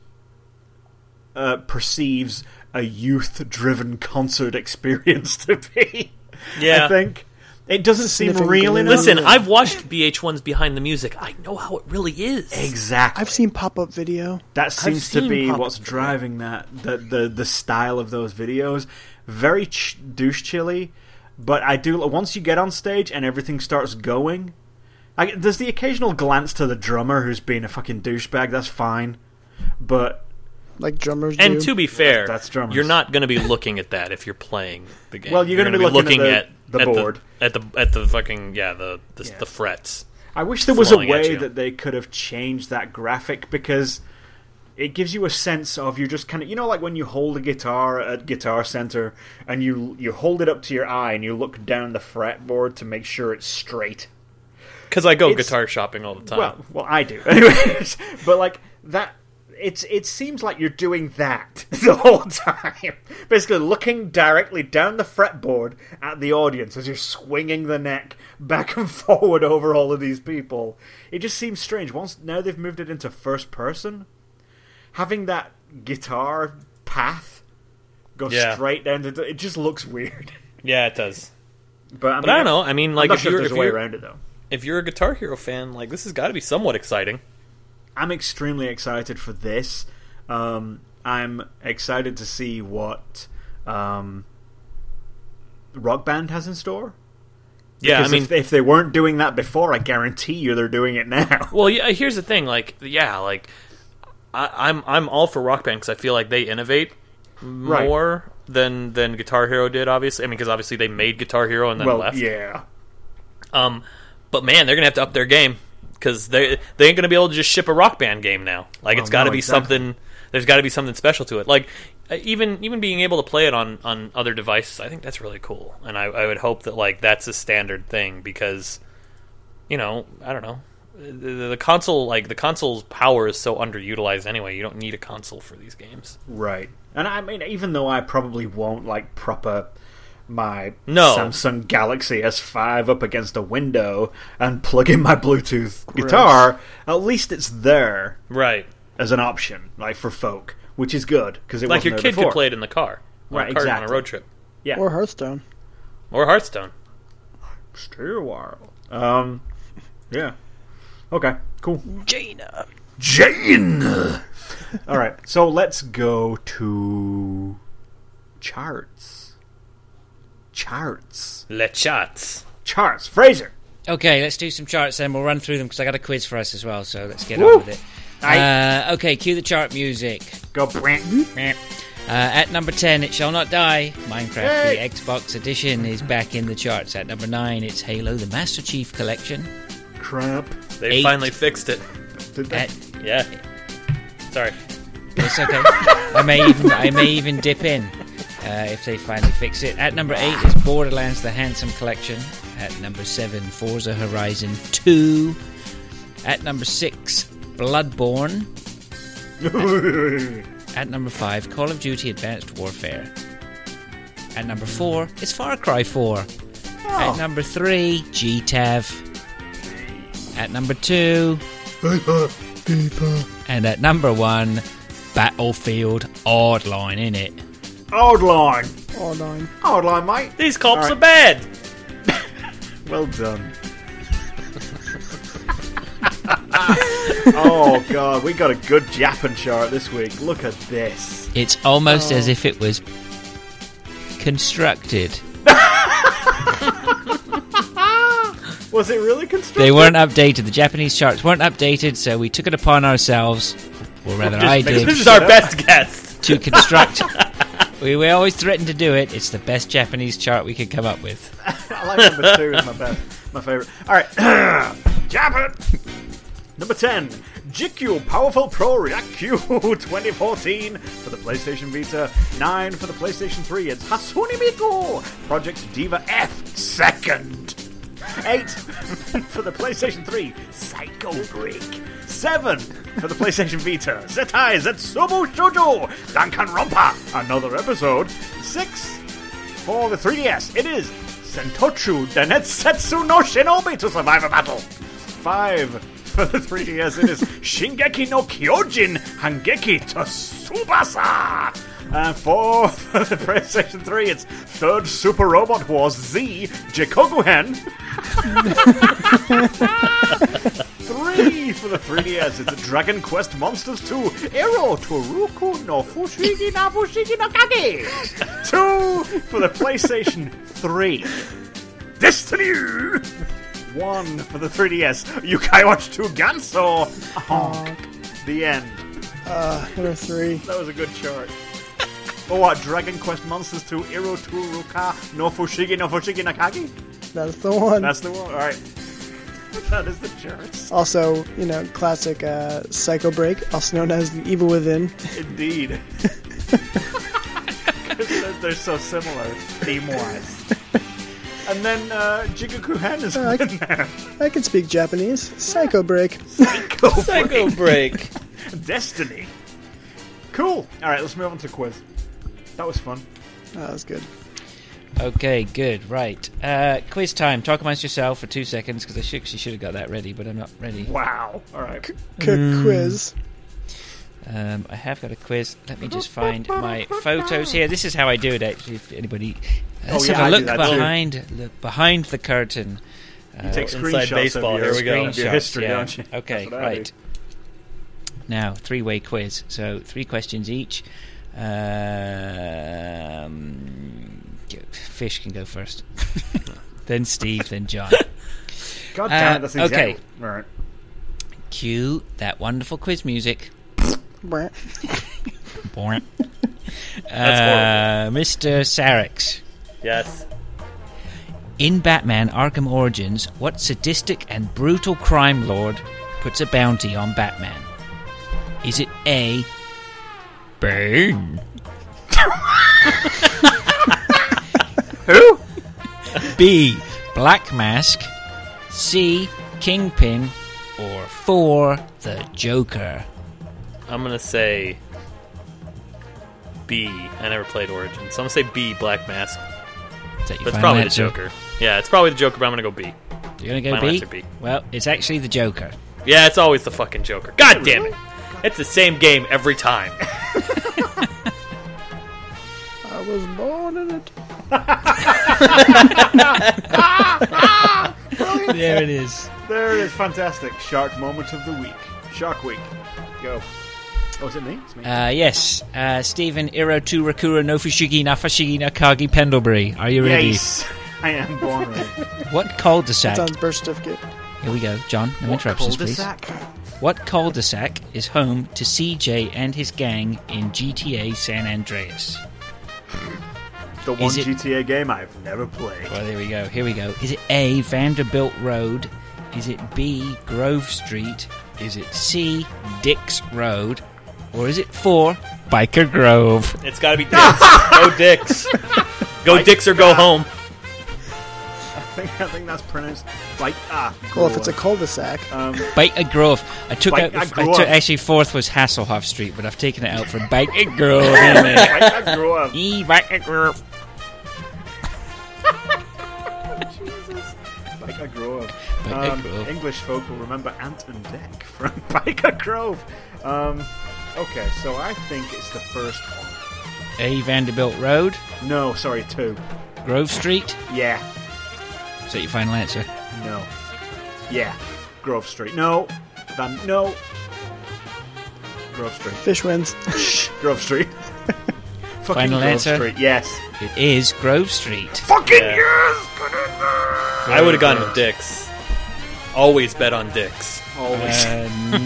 uh, perceives a youth-driven concert *laughs* experience to be. Yeah. I think it doesn't seem real glue. enough. Listen, I've watched VH1's behind the music. I know how it really is. exactly. I've seen pop up video. That seems to seen be pop-up what's driving that the, the the style of those videos. Very ch- douche chilly, but I do once you get on stage and everything starts going. I, there's the occasional glance to the drummer who's being a fucking douchebag. That's fine, but Like drummers And do. to be fair, That's drummers. you're not going to be looking at that if you're playing the game. Well, you're gonna gonna be looking at the- the at board. at the at the fucking yeah the the, Yeah. the frets. I wish there was a way that they could have changed that graphic because it gives you a sense of you're just kind of you know like when you hold a guitar at Guitar Center and you you hold it up to your eye and you look down the fretboard to make sure it's straight. Because I go It's- guitar shopping all the time. Well, well, I do, *laughs* anyways. but like that, it's it seems like you're doing that *laughs* the whole time. Basically, looking directly down the fretboard at the audience as you're swinging the neck back and *laughs* forward over all of these people. It just seems strange. Once now they've moved it into first person, having that guitar path go Yeah. straight down to it just looks weird. *laughs* yeah, it does. But I, mean, But I don't know. I mean, I'm like if sure you're if there's if a way you're, around it though. if you're a Guitar Hero fan, like this has got to be somewhat exciting. I'm extremely excited for this. Um, I'm excited to see what um, Rock Band has in store. Yeah, I mean, if, if they weren't doing that before, I guarantee you they're doing it now. *laughs* Well, yeah. Here's the thing. Like, yeah, like I, I'm I'm all for Rock Band because I feel like they innovate Right. more than than Guitar Hero did. Obviously, I mean, because obviously they made Guitar Hero and then well, left. yeah, Um, but man, they're gonna have to up their game because they they ain't gonna be able to just ship a Rock Band game now. Like, Well, it's got to no, be exactly. something. There's got to be something special to it. Like uh, even even being able to play it on on other devices, I think that's really cool. And I, I would hope that like that's a standard thing because you know I don't know the, the console like the console's power is so underutilized anyway. You don't need a console for these games. right. And I mean, even though I probably won't like proper my No. Samsung Galaxy S5 up against a window and plug in my Bluetooth guitar, at least it's there Right. as an option, like for folk, which is good because it Like wasn't your there kid before. could play it in the car. On Right, a cart on a road trip. Yeah, Or Hearthstone. Or Hearthstone. stay a while. Um, yeah. Okay, cool. Jaina. Jane. *laughs* All right, so let's go to charts. Charts. Le chats. Charts. Fraser. Okay, let's do some charts then. We'll run through them because I got a quiz for us as well. So let's get Woo! on with it. Uh, okay, cue the chart music. Go. Brant. Uh, at number 10, It Shall Not Die. Minecraft, Hey! the Xbox edition, is back in the charts. At number 9, it's Halo, the Master Chief Collection. Crap. They Eight. finally fixed it. Did At. Yeah. Sorry. it's okay. I may even I may even dip in uh, if they finally fix it. At number 8 is Borderlands, the Handsome Collection. At number 7, Forza Horizon 2. At number 6, Bloodborne. *laughs* At number 5, Call of Duty Advanced Warfare. At number 4, it's Far Cry 4. At number 3, GTAV. At number 2, and at number 1, Battlefield Hardline in it. Old line. All nine. Old line, mate. These cops All are bad. *laughs* Well done. *laughs* oh god, we got a good Japan chart this week. Look at this. It's almost as oh. if it was constructed. *laughs* Was it really constructed? They weren't updated. The Japanese charts weren't updated, so we took it upon ourselves, or rather, I Just make did, This is our best guess. to construct. We, we always threatened to do it. It's the best Japanese chart we could come up with. *laughs* I like number two is my best, my favorite. All right, *coughs* Japan. Number ten, GQ Powerful Pro React Q *laughs* 2014 for the PlayStation Vita. Nine for the PlayStation 3. It's Hatsune Miku Project Diva F second. Eight for the PlayStation 3. Psycho Break. Seven for the PlayStation Vita. Zettai Zetsubou Shoujo Danganronpa. Another episode. Six for the 3DS, it is Sentochu Densetsu no Shinobi to survive a battle. Five for the 3DS, it is Shingeki no Kyojin Hangeki to Tsubasa. And four for *laughs* the PlayStation 3, it's Third Super Robot Wars Z Jikoguhen. *laughs* Three for the 3DS, it's Dragon Quest Monsters 2 Ero Toruku no Fushigi na Fushigi no Kage. *laughs* Two for the PlayStation 3. Destiny! One for the 3DS. Yo-kai Watch 2 Ganso. Honk. The end. Uh, three. That was a good chart. Oh, what? Dragon Quest Monsters 2 Ero Turuka no Fushigi no Fushigi Nakagi? That's the one. That's the one. Alright. *laughs* That is the charts. also, you know, classic uh, Psycho Break, also known as the Evil Within. Indeed. *laughs* *laughs* they're, they're so similar, theme wise. And then uh, Jigaku Hen is I- in there. I can speak Japanese. Psycho Break. Psycho Psycho break. Destiny. Cool. Alright, let's move on to quiz. That was fun. That was good. Okay, good, right. Uh, quiz time. Talk amongst yourself for two seconds because I should, she should have got that ready, but I'm not ready. Wow. Alright. K- Quiz. Um, I have got a quiz. Let me just find my photos here. This is how I do it. Actually, if anybody, let's Oh, yeah, have a look behind look behind the curtain. You take inside screenshots baseball, of your, here we go. of your history, yeah. don't you? Okay, That's what I do. right. Now, three-way quiz. So three questions each. Um, Fish can go first. *laughs* then Steve, then John. God damn Uh, it, that's okay. exactly. Alright. Cue that wonderful quiz music. Brant. Boing. *laughs* Uh, Mr. Sarix. Yes. In Batman Arkham Origins, what sadistic and brutal crime lord puts a bounty on Batman? Is it A. Bane? *laughs* Who? B. Black Mask? C. Kingpin? Or 4. The Joker? I'm gonna say B. I never played Origins, so I'm gonna say B. Black Mask. Is But it's probably answer? the Joker. Yeah, it's probably the Joker, but I'm gonna go B. You're gonna go Final B? B. Well, it's actually the Joker. Yeah, it's always the fucking Joker. God damn it! It's the same game every time. *laughs* I was born in it. *laughs* there it is. There it is. Fantastic. Shark moment of the week. Shark week. Go. Oh, is it me? It's me. Uh, yes, uh, Stephen Irato Rakura Nofushigi Nafashigi Nakagi Pendlebury. Are you ready? yes, *laughs* I am born ready. What cul-de-sac? It's on birth certificate. Here we go, John. No What interruptions, please. Cul-de-sac? What cul-de-sac is home to CJ and his gang in GTA San Andreas? The one it- GTA game I've never played. Well, there we go. Here we go. Is it A. Vanderbilt Road? Is it B. Grove Street? Is it C. Dix Road? Or is it four Byker Grove? It's got to be Dix. *laughs* go Dix. Go Dix or go home. I think I think that's pronounced like ah. Well, if it's a cul-de-sac, um, Byker Grove. I took Bike- out. I I took, actually, fourth was Hasselhoff Street, but I've taken it out for Byker Grove. isn't it? I, I grew up. E Byker Grove. Byker Grove. Biker Um, Grove. English folk will remember Ant and Dec from *laughs* Byker Grove. Um, okay, so I think it's the first one. A. Vanderbilt Road. No, sorry, two. Grove Street. Yeah, Is that your final answer? no. Yeah, Grove Street. No, Van. No. Grove Street. fish wins. Grove Street. *laughs* Fucking Final Grove answer? Street. Yes. It is Grove Street. Fucking Yeah. yes. Put it. I would have gone with Dicks. Always bet on Dicks. Always. Uh,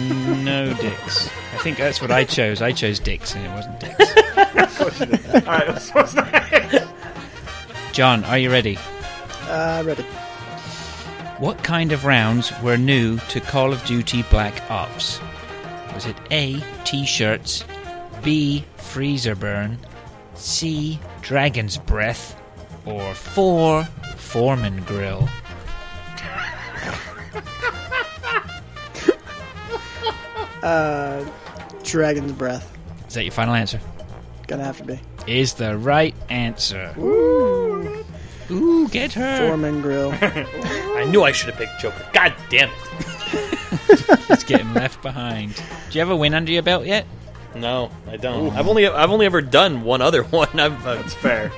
no dicks. I think that's what I chose. I chose dicks, and it wasn't dicks. *laughs* All right. So what's next? John, are you ready? Uh, ready. What kind of rounds were new to Call of Duty Black Ops? Was it A. T-shirts, B. Freezer burn, C. Dragon's breath, or four Foreman grill? *laughs* Uh, dragon's breath. Is that your final answer? Gonna have to be. Is the right answer. Ooh, Ooh get her. Foreman grill. *laughs* I knew I should have picked Joker. God damn it. *laughs* He's getting left behind. Do you have a win under your belt yet? No, I don't. I've only I've only ever done one other *laughs* one. I've, uh, That's fair.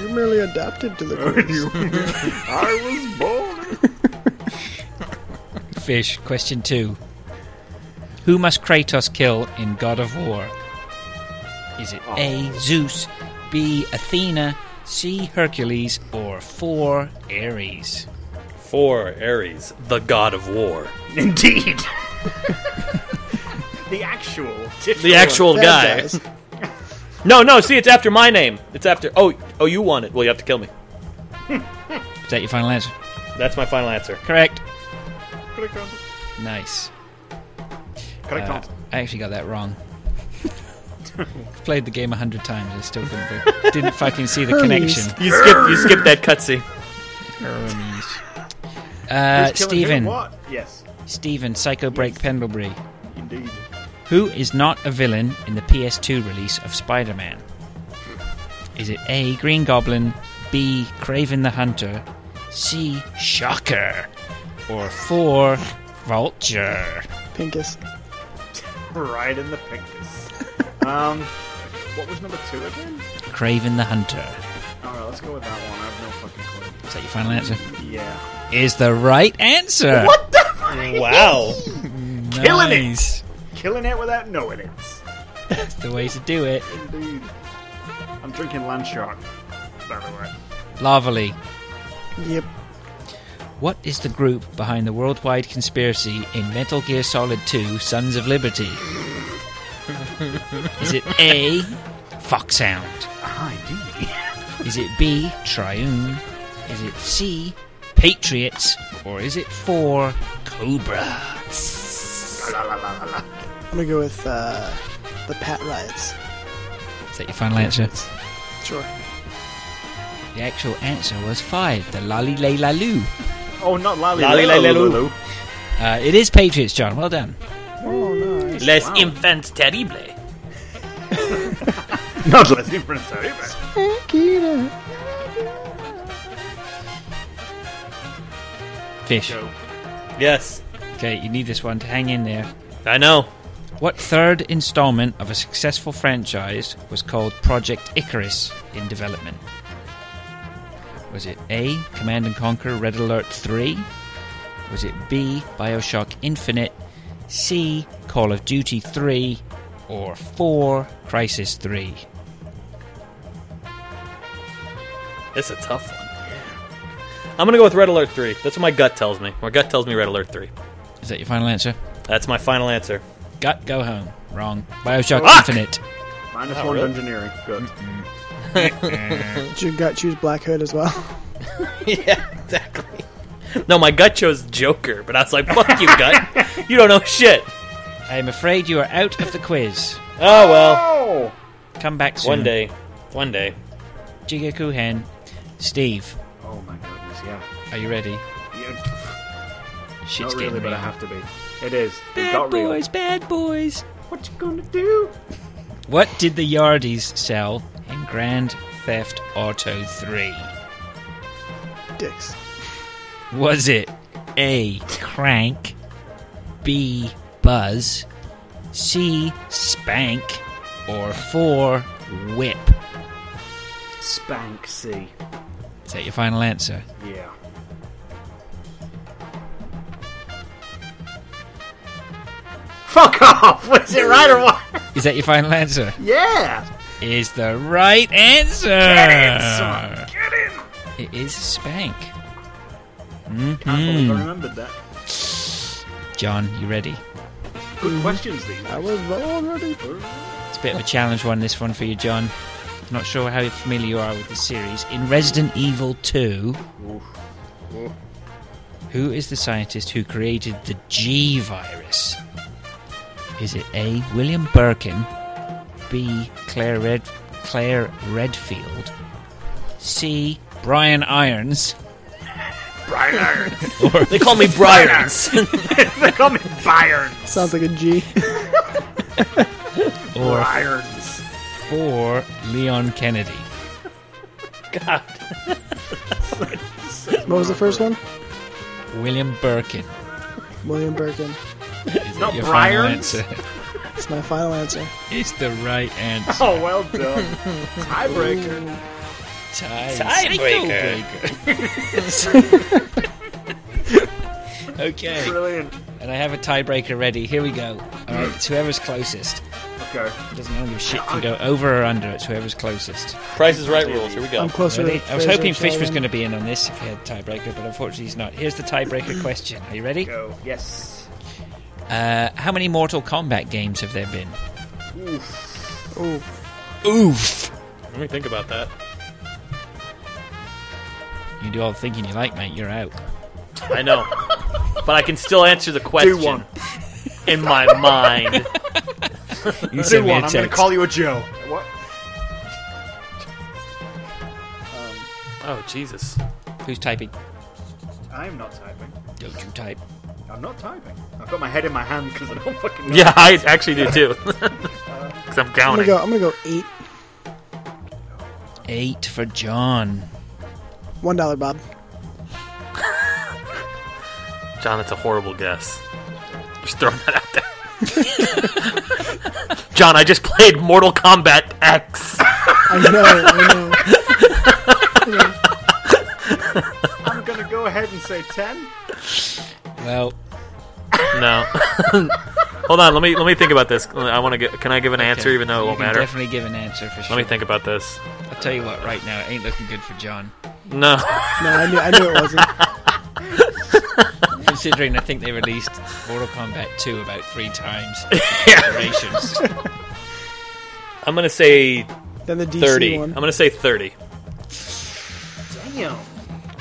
You're merely adapted to the quiz. I was born. Fish. Question two. Who must Kratos kill in God of War? Is it A. Zeus, B. Athena, C. Hercules, or four Ares? for Ares, the god of war. Indeed. *laughs* the actual. The actual Bad guy. No, no. See, it's after my name. It's after. Oh, oh, you want it? Well, you have to kill me. *laughs* Is that your final answer? That's my final answer. Correct. Correct answer. Nice. Correct Uh, answer. I actually got that wrong. I've *laughs* played the game a hundred times. I still couldn't. be- Didn't fucking see the *laughs* Hermes. connection. You skip. You skip that cutscene. Hermes. Uh, Who's killing who? Stephen. What? Yes. Stephen, Psycho Break Pendlebury. Indeed. Who is not a villain in the PS2 release of Spider Man? Is it A. Green Goblin, B. Kraven the Hunter, C. Shocker, or 4. Vulture? Pincus. Right in the Pincus. *laughs* um, what was number two again? Kraven the Hunter. All right, let's go with that one. I have no fucking clue. Is that your final answer? Yeah. Is the right answer. What? The fuck? Wow. *laughs* Killing it. nice. Killing it without knowing it. That's the way to do it. Indeed. I'm drinking Land Shark. By the way. Lavally. Yep. What is the group behind the worldwide conspiracy in Metal Gear Solid 2 Sons of Liberty? *laughs* is it A. Foxhound? Ah, indeed. *laughs* Is it B. Triune? Is it C. Patriots? Or is it 4. Cobra? I'm gonna go with uh, the Pat Riots. Is that your final answer? Sure. The actual answer was 5. The Lali Lay Lalu. Oh, not Lally. Lally Lally Lally Lulu. Uh, it is Patriots, John. Well done. Oh, nice. Les Wow. enfants terribles. *laughs* Not less different, sorry, but Akira. Fish. go. Yes, Okay, you need this one to hang in there. I know. What third installment of a successful franchise was called Project Icarus in development? Was it A. Command and Conquer Red Alert 3? Was it B. Bioshock Infinite? C. Call of Duty 3, or 4. Crysis 3. It's a tough one. I'm gonna go with Red Alert 3. That's what my gut tells me. My gut tells me Red Alert 3. Is that your final answer? That's my final answer. Gut, go home. Wrong. Bioshock Fuck! Infinite. Minus Oh, one really? engineering. Good. Did your gut choose Black Hood as well? *laughs* yeah, exactly. No, my gut chose Joker, but I was like, fuck you, gut. You don't know shit. I'm afraid you are out of the quiz. Oh, well. Come back soon. One day. One day. Jigaku Hen. Steve, Oh my goodness, yeah. are you ready? yeah. Shit's Not really, getting but I real. have to be. It is. It Bad got real. boys, bad boys. What you gonna do? What did the Yardies sell in Grand Theft Auto 3? Dicks. Was it A. Crank, B. Buzz, C. Spank, or 4. Whip? Spank C. Is that your final answer? Yeah. Fuck off! *laughs* Was it right or what? Is that your final answer? Yeah! Is the right answer. Get in, son! Get in! It is Spank. Can't believe I Mhm. remembered that. John, you ready? Good questions, these. I was already. It's a bit of a challenge one, this one for you, John. Not sure how familiar you are with the series. In Resident Evil 2, Oof. Oof. who is the scientist who created the G virus? Is it A. William Birkin, B. Claire Red Claire Redfield, C. Brian Irons, Brian Irons. *laughs* or They call me Briars. *laughs* they call me Byron. Sounds like a G. *laughs* or Irons. four Leon Kennedy? God. What was the first one? William Birkin. William Birkin. Is that Not your final Bryans? answer? It's my final answer. It's the right answer. Oh, well done. Tiebreaker. Tie- Tiebreaker. *laughs* okay, Brilliant. and I have a tiebreaker ready. Here we go. All right, it's whoever's closest. Okay. Doesn't matter if shit can go over or under. It's whoever's closest. Price is right rules. Here we go. I'm closer Ready? I was hoping so Fish was going to be in on this if he had a tiebreaker, but unfortunately he's not. Here's the tiebreaker *clears throat* question. Are you ready? Go. Yes. Uh, how many Mortal Kombat games have there been? Oof. Oof. Oof. Let me think about that. You do all the thinking you like, mate. You're out. I know. but I can still answer the question one. in my mind. *laughs* You Do send me a one. I'm going to text. call you a Joe. What? Um, oh, Jesus. Who's typing? I'm not typing. Don't you type. I'm not typing. I've got my head in my hand because I don't fucking know. Yeah, I actually do too. *laughs* Um, because I'm I'm gonna counting. go. I'm gonna go eight. Eight for John. One dollar, Bob. *laughs* John, that's a horrible guess. Just throwing that out there. *laughs* John, I just played Mortal Kombat X. I know. I know. *laughs* I'm going to go ahead and say 10. Well, No. Hold on, let me let me think about this. I want to get. Can I give an answer even though it won't can matter? definitely give an answer for sure. Let me think about this. I'll tell you what, right now, it ain't looking good for John. No. No, I knew. I knew it wasn't. *laughs* Considering I think they released Mortal Kombat 2 about three times. *laughs* Yeah. Iterations. I'm gonna say Then the DC 30. one. I'm gonna say 30. Damn.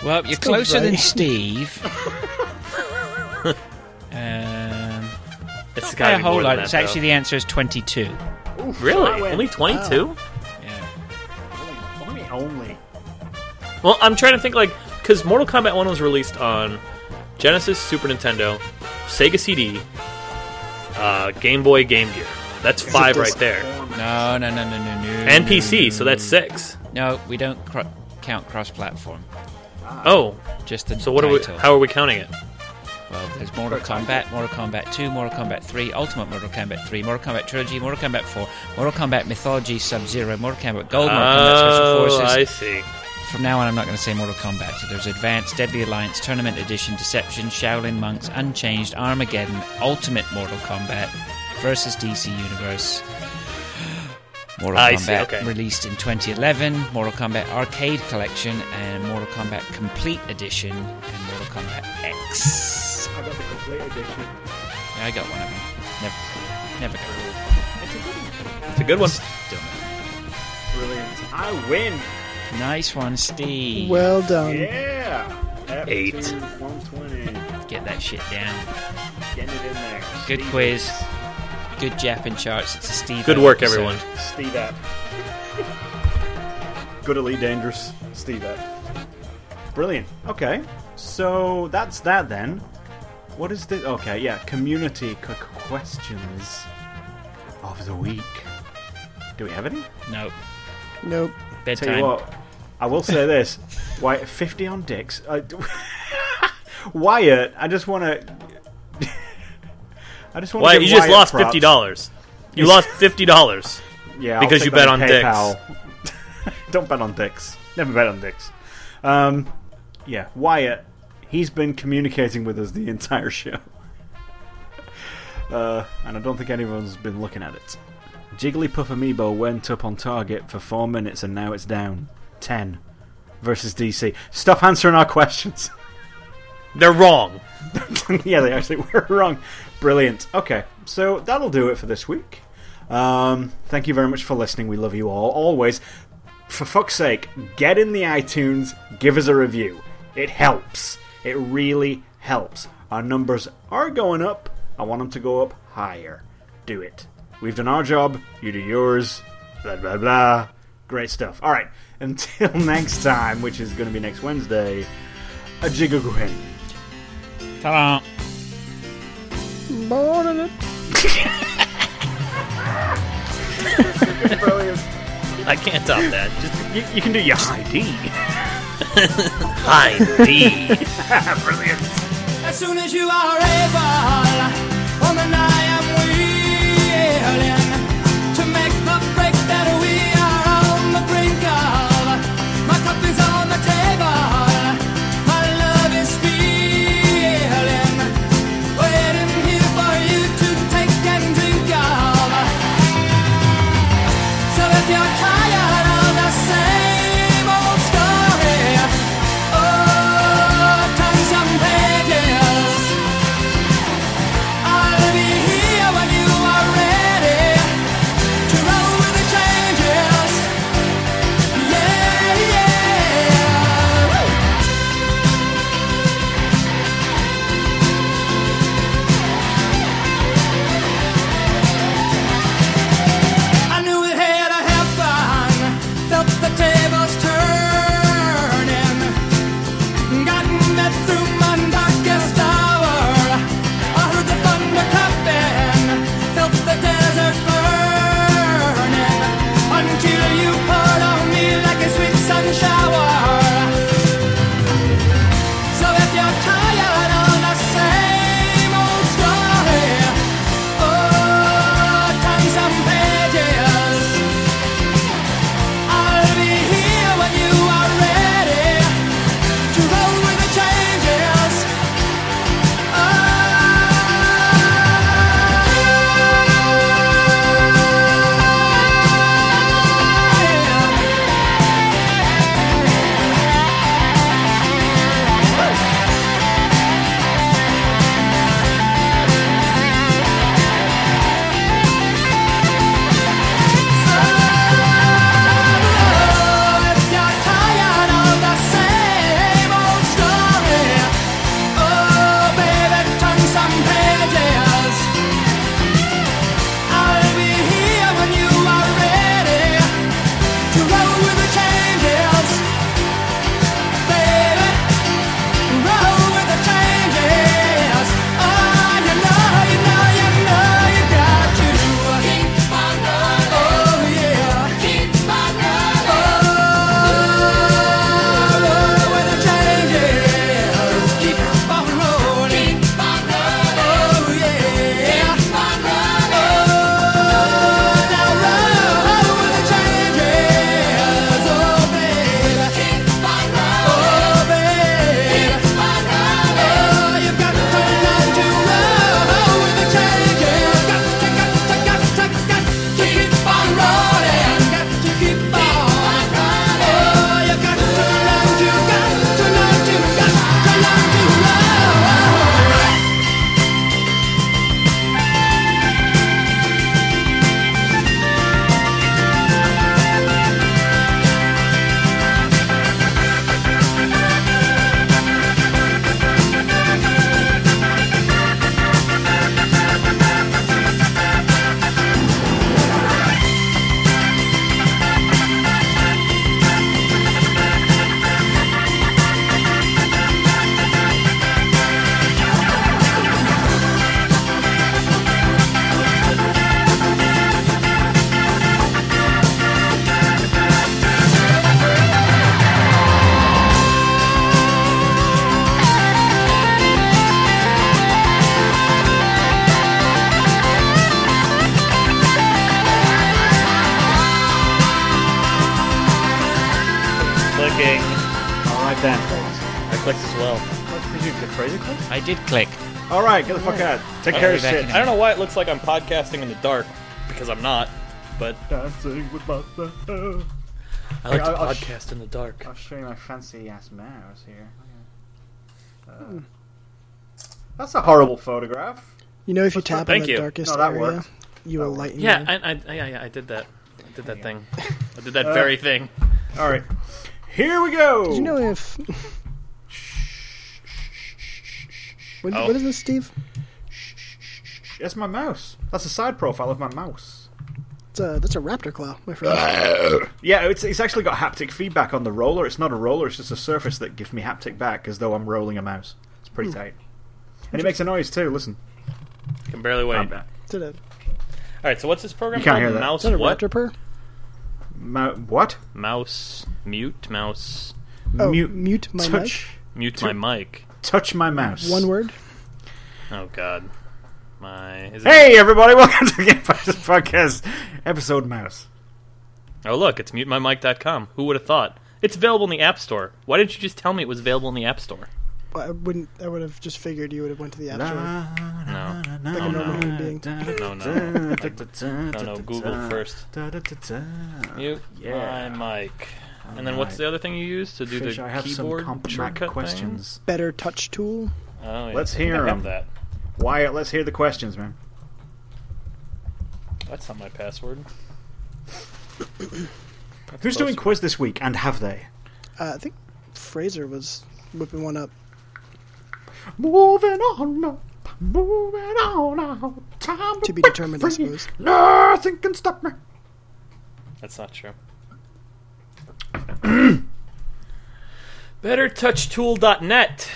Well, you're Still closer than. Steve. um, *laughs* It's by gotta a whole lot. than It's that, actually the answer is 22. Oof, Really? Only 22? Yeah. Only, only. Well, I'm trying to think like because Mortal Kombat One was released on Genesis, Super Nintendo, Sega CD, uh, Game Boy, Game Gear. That's five right there, No, no, no, no, no, no. and PC. So that's six. No, we don't cro- count cross-platform. Oh, Just the so what are we? How are we counting it? Well, there's Mortal Kombat, Mortal Kombat 2, Mortal Kombat 3, Ultimate Mortal Kombat 3, Mortal Kombat Trilogy, Mortal Kombat 4, Mortal Kombat Mythology Sub Zero, Mortal Kombat Gold, Mortal Kombat Special Oh, Forces, I see. from now on, I'm not going to say Mortal Kombat. So there's Advanced, Deadly Alliance, Tournament Edition, Deception, Shaolin Monks, Unchained, Armageddon, Ultimate Mortal Kombat versus DC Universe. Mortal I see, okay. released in 2011, Mortal Kombat Arcade Collection, and Mortal Kombat Complete Edition, and Mortal Kombat X. I got the complete edition. Yeah, I got one of them. Never, never got it. It's a good one. It's a good one. Still. Brilliant. I win. Nice one, Steve. Well done. Yeah. Eight. 120. Get that shit down. Getting it in there. Good Steve quiz. App. Good Jappin charts. It's a Steve. Good work, episode. everyone. Steve app. *laughs* Good Elite Dangerous. Steve app. Brilliant. Okay. So that's that then. What is this? Okay, yeah. Community qu- questions of the week. Do we have any? Nope. Nope. Bedtime. Tell you what, I will say *laughs* this: Why fifty on dicks? I, *laughs* Wyatt, I just want to. *laughs* I just want Why to. you just lost fifty dollars? You lost fifty dollars. Yeah, Because you bet on on PayPal. Don't bet on dicks. Never bet on dicks. Um, yeah, Wyatt. He's been communicating with us the entire show, uh, and I don't think anyone's been looking at it. Jigglypuff Amiibo went up on target for four minutes, and now it's down ten versus DC. Stop answering our questions. They're wrong. *laughs* yeah, they actually were *laughs* wrong. Brilliant. Okay, so that'll do it for this week. Um, thank you very much for listening. We love you all. Always, for fuck's sake, get in the iTunes, give us a review. It helps. It really helps. Our numbers are going up. I want them to go up higher. Do it. We've done our job. You do yours. Blah, blah, blah. Great stuff. All right. *laughs* Until next time, which is going to be next Wednesday, a jiggle Ta-da. Born in it. Brilliant. I can't top that. Just You, you can do your high D. *laughs* high *laughs* D. Brilliant. As soon as you are able, woman, I am fuck out. Take care of shit. in a I don't know why it looks like I'm podcasting in the dark because I'm not. But Dancing with my I like to I'll- I'll sh- podcast in the dark. I'll show you my fancy ass mouse here. Uh, that's a horrible photograph. You know, if you What's tap that? in Thank the you. darkest No, that area, worked. you will worked. lighten. Yeah, your- I, I, yeah, yeah, I did that. I did that thing. I did *laughs* that Uh, very thing. All right, here we go. Did you know if? *laughs* what, Oh. what is this, Steve? That's my mouse. That's a side profile of my mouse. It's a that's a raptor claw, my friend. *laughs* Yeah, it's it's actually got haptic feedback on the roller. It's not a roller; it's just a surface that gives me haptic back as though I'm rolling a mouse. It's pretty hmm. tight, and it makes a noise too. Listen, can barely wait. All Is it a, is right, so what's this program You can't called? hear that. Mouse that a what? raptor purr? Mo- what? Mouse mute mouse Oh, mute, mute my touch, mute my mic. touch my mouse. One word. Oh God, my is it? Hey, everybody! *laughs* Welcome to the Game Fighters Podcast, episode mouse. Oh look, it's mutemymic.com. Who would have thought? It's available in the App Store. Why didn't you just tell me it was available in the App Store? Well, I wouldn't. I would have just figured you would have went to the app store. No, Like a normal human being. *laughs* no, no, no, no. Google first. Mute Yeah. my mic. And then what's the other thing you use to do Fish, the I have some keyboard comp shortcut questions. BetterTouchTool. Oh, yeah, Let's hear I have 'em. that. Wyatt, let's hear the questions, man. That's not my password. *coughs* Who's doing quiz this week, and have they? Uh, I think Fraser was whipping one up. Moving on up, moving on out. Time To be break determined, I free. suppose. Nothing can stop me. That's not true. *coughs* BetterTouchTool.net.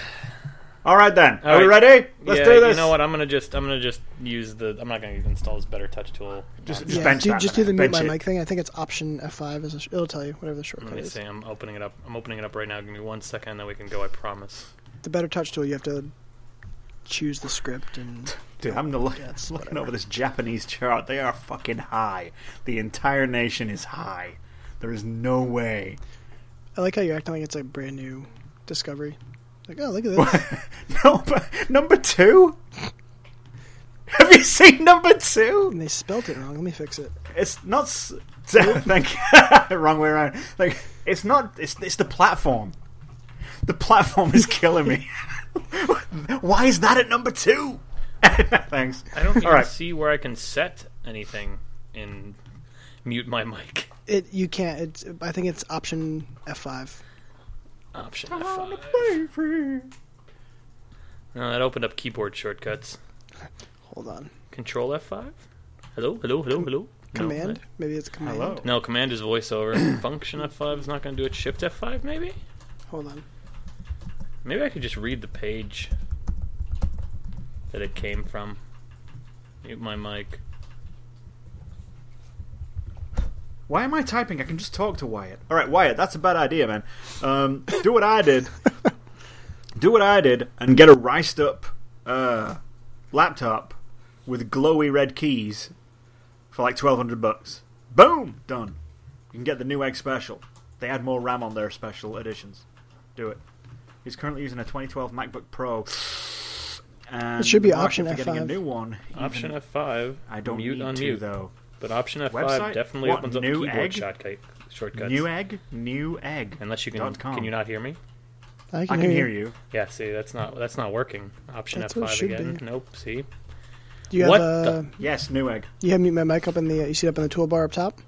All right then. All Are we ready? Let's yeah, do this. You know what? I'm gonna just I'm gonna just use the. I'm not gonna install this BetterTouchTool. Just, just yeah, bench do, that. just do the mute my it. mic thing. I think it's Option F5. Is a, it'll tell you whatever the shortcut Let shortcut me is. see. I'm opening it up. I'm opening it up right now. Give me one second, then we can go. I promise. The BetterTouchTool, you have to choose the script and *laughs* Dude, I'm look, Yeah, it's looking whatever. over this Japanese chart. They are fucking high. The entire nation is high. There is no way. I like how you're acting like it's a brand new discovery. Like, oh, look at this. *laughs* no, but number two. Have you seen number two? and they spelt it wrong. Let me fix it. It's not. s- *laughs* Thank you. *laughs* Wrong way around. Like it's not. It's it's the platform. The platform is killing me. Why is that at number two? Thanks. I don't even All right. see where I can set anything in mute my mic. It you can't. It's. I think it's Option F5. Option F5. No, that opened up keyboard shortcuts. Hold on. Control F5. Hello, hello, hello, hello. No, Command. I- Maybe it's command. Hello. No, command is voiceover. *coughs* Function F5 is not going to do it. Shift F5, maybe. Hold on. Maybe I could just read the page that it came from. Mute my mic. Why am I typing? I can just talk to Wyatt. All right, Wyatt, that's a bad idea, man. Um, do what I did. do what I did and get a riced up uh, laptop with glowy red keys for like twelve hundred bucks. Boom, done. You can get the new Egg Special. They add more RAM on their special editions. Do it. He's currently using a 2012 MacBook Pro. And It should be the market option for getting a F5. new one. Option F5. I don't mute need on to mute. though. But Option F5 Website? definitely What, opens up new keyboard egg? shortcut, shortcuts. Newegg, new egg. Unless you can, dot com. can you not hear me? I I can, can hear you. Yeah, see, that's not that's not working. Option That's what it F5 should again. be. Nope. See, Do you have What uh, the- Yes, Newegg. you have mute my mic up in the. You see it up in the toolbar up top.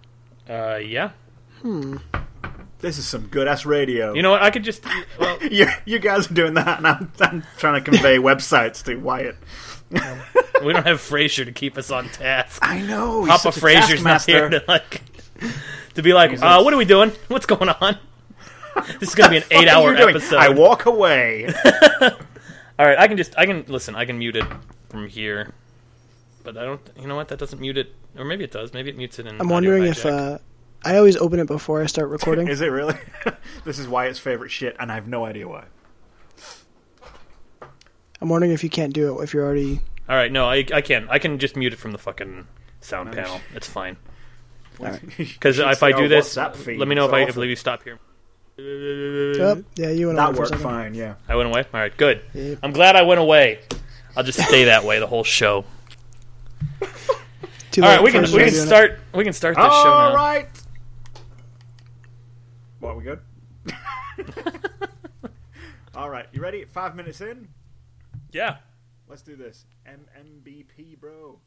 uh, yeah. Hmm. This is some good ass radio. You know what? I could just *laughs* well, you, you guys are doing that, and I'm, I'm trying to convey *laughs* websites to Wyatt. We don't have Frasier to keep us on task. I know. Papa Frazier's not here to like to be like, uh, what are we doing? What's going on? *laughs* This is gonna be an eight-hour episode. I walk away. *laughs* All right, I can just I can listen. I can mute it from here, but I don't. You know what? That doesn't mute it, or maybe it does. Maybe it mutes it in. I'm wondering if uh, I always open it before I start *laughs* recording. is it really? this is Wyatt's favorite shit, and I have no idea why. I'm wondering if you can't do it if you're already. All right, no, I I can I can just mute it from the fucking sound Nice. panel. It's fine. *laughs* Because You if I do this, let me know It's if I if awful. you stop here. Oh, yeah, you went That away for a worked second. fine. Yeah. I went away. All right, good. Yep. I'm glad I went away. I'll just stay that way the whole show. Too All late we can us we to can do it. start we can start this show All now. right. What, we good? *laughs* *laughs* All right, you ready? Five minutes in. Yeah. Let's do this. MMBP, bro.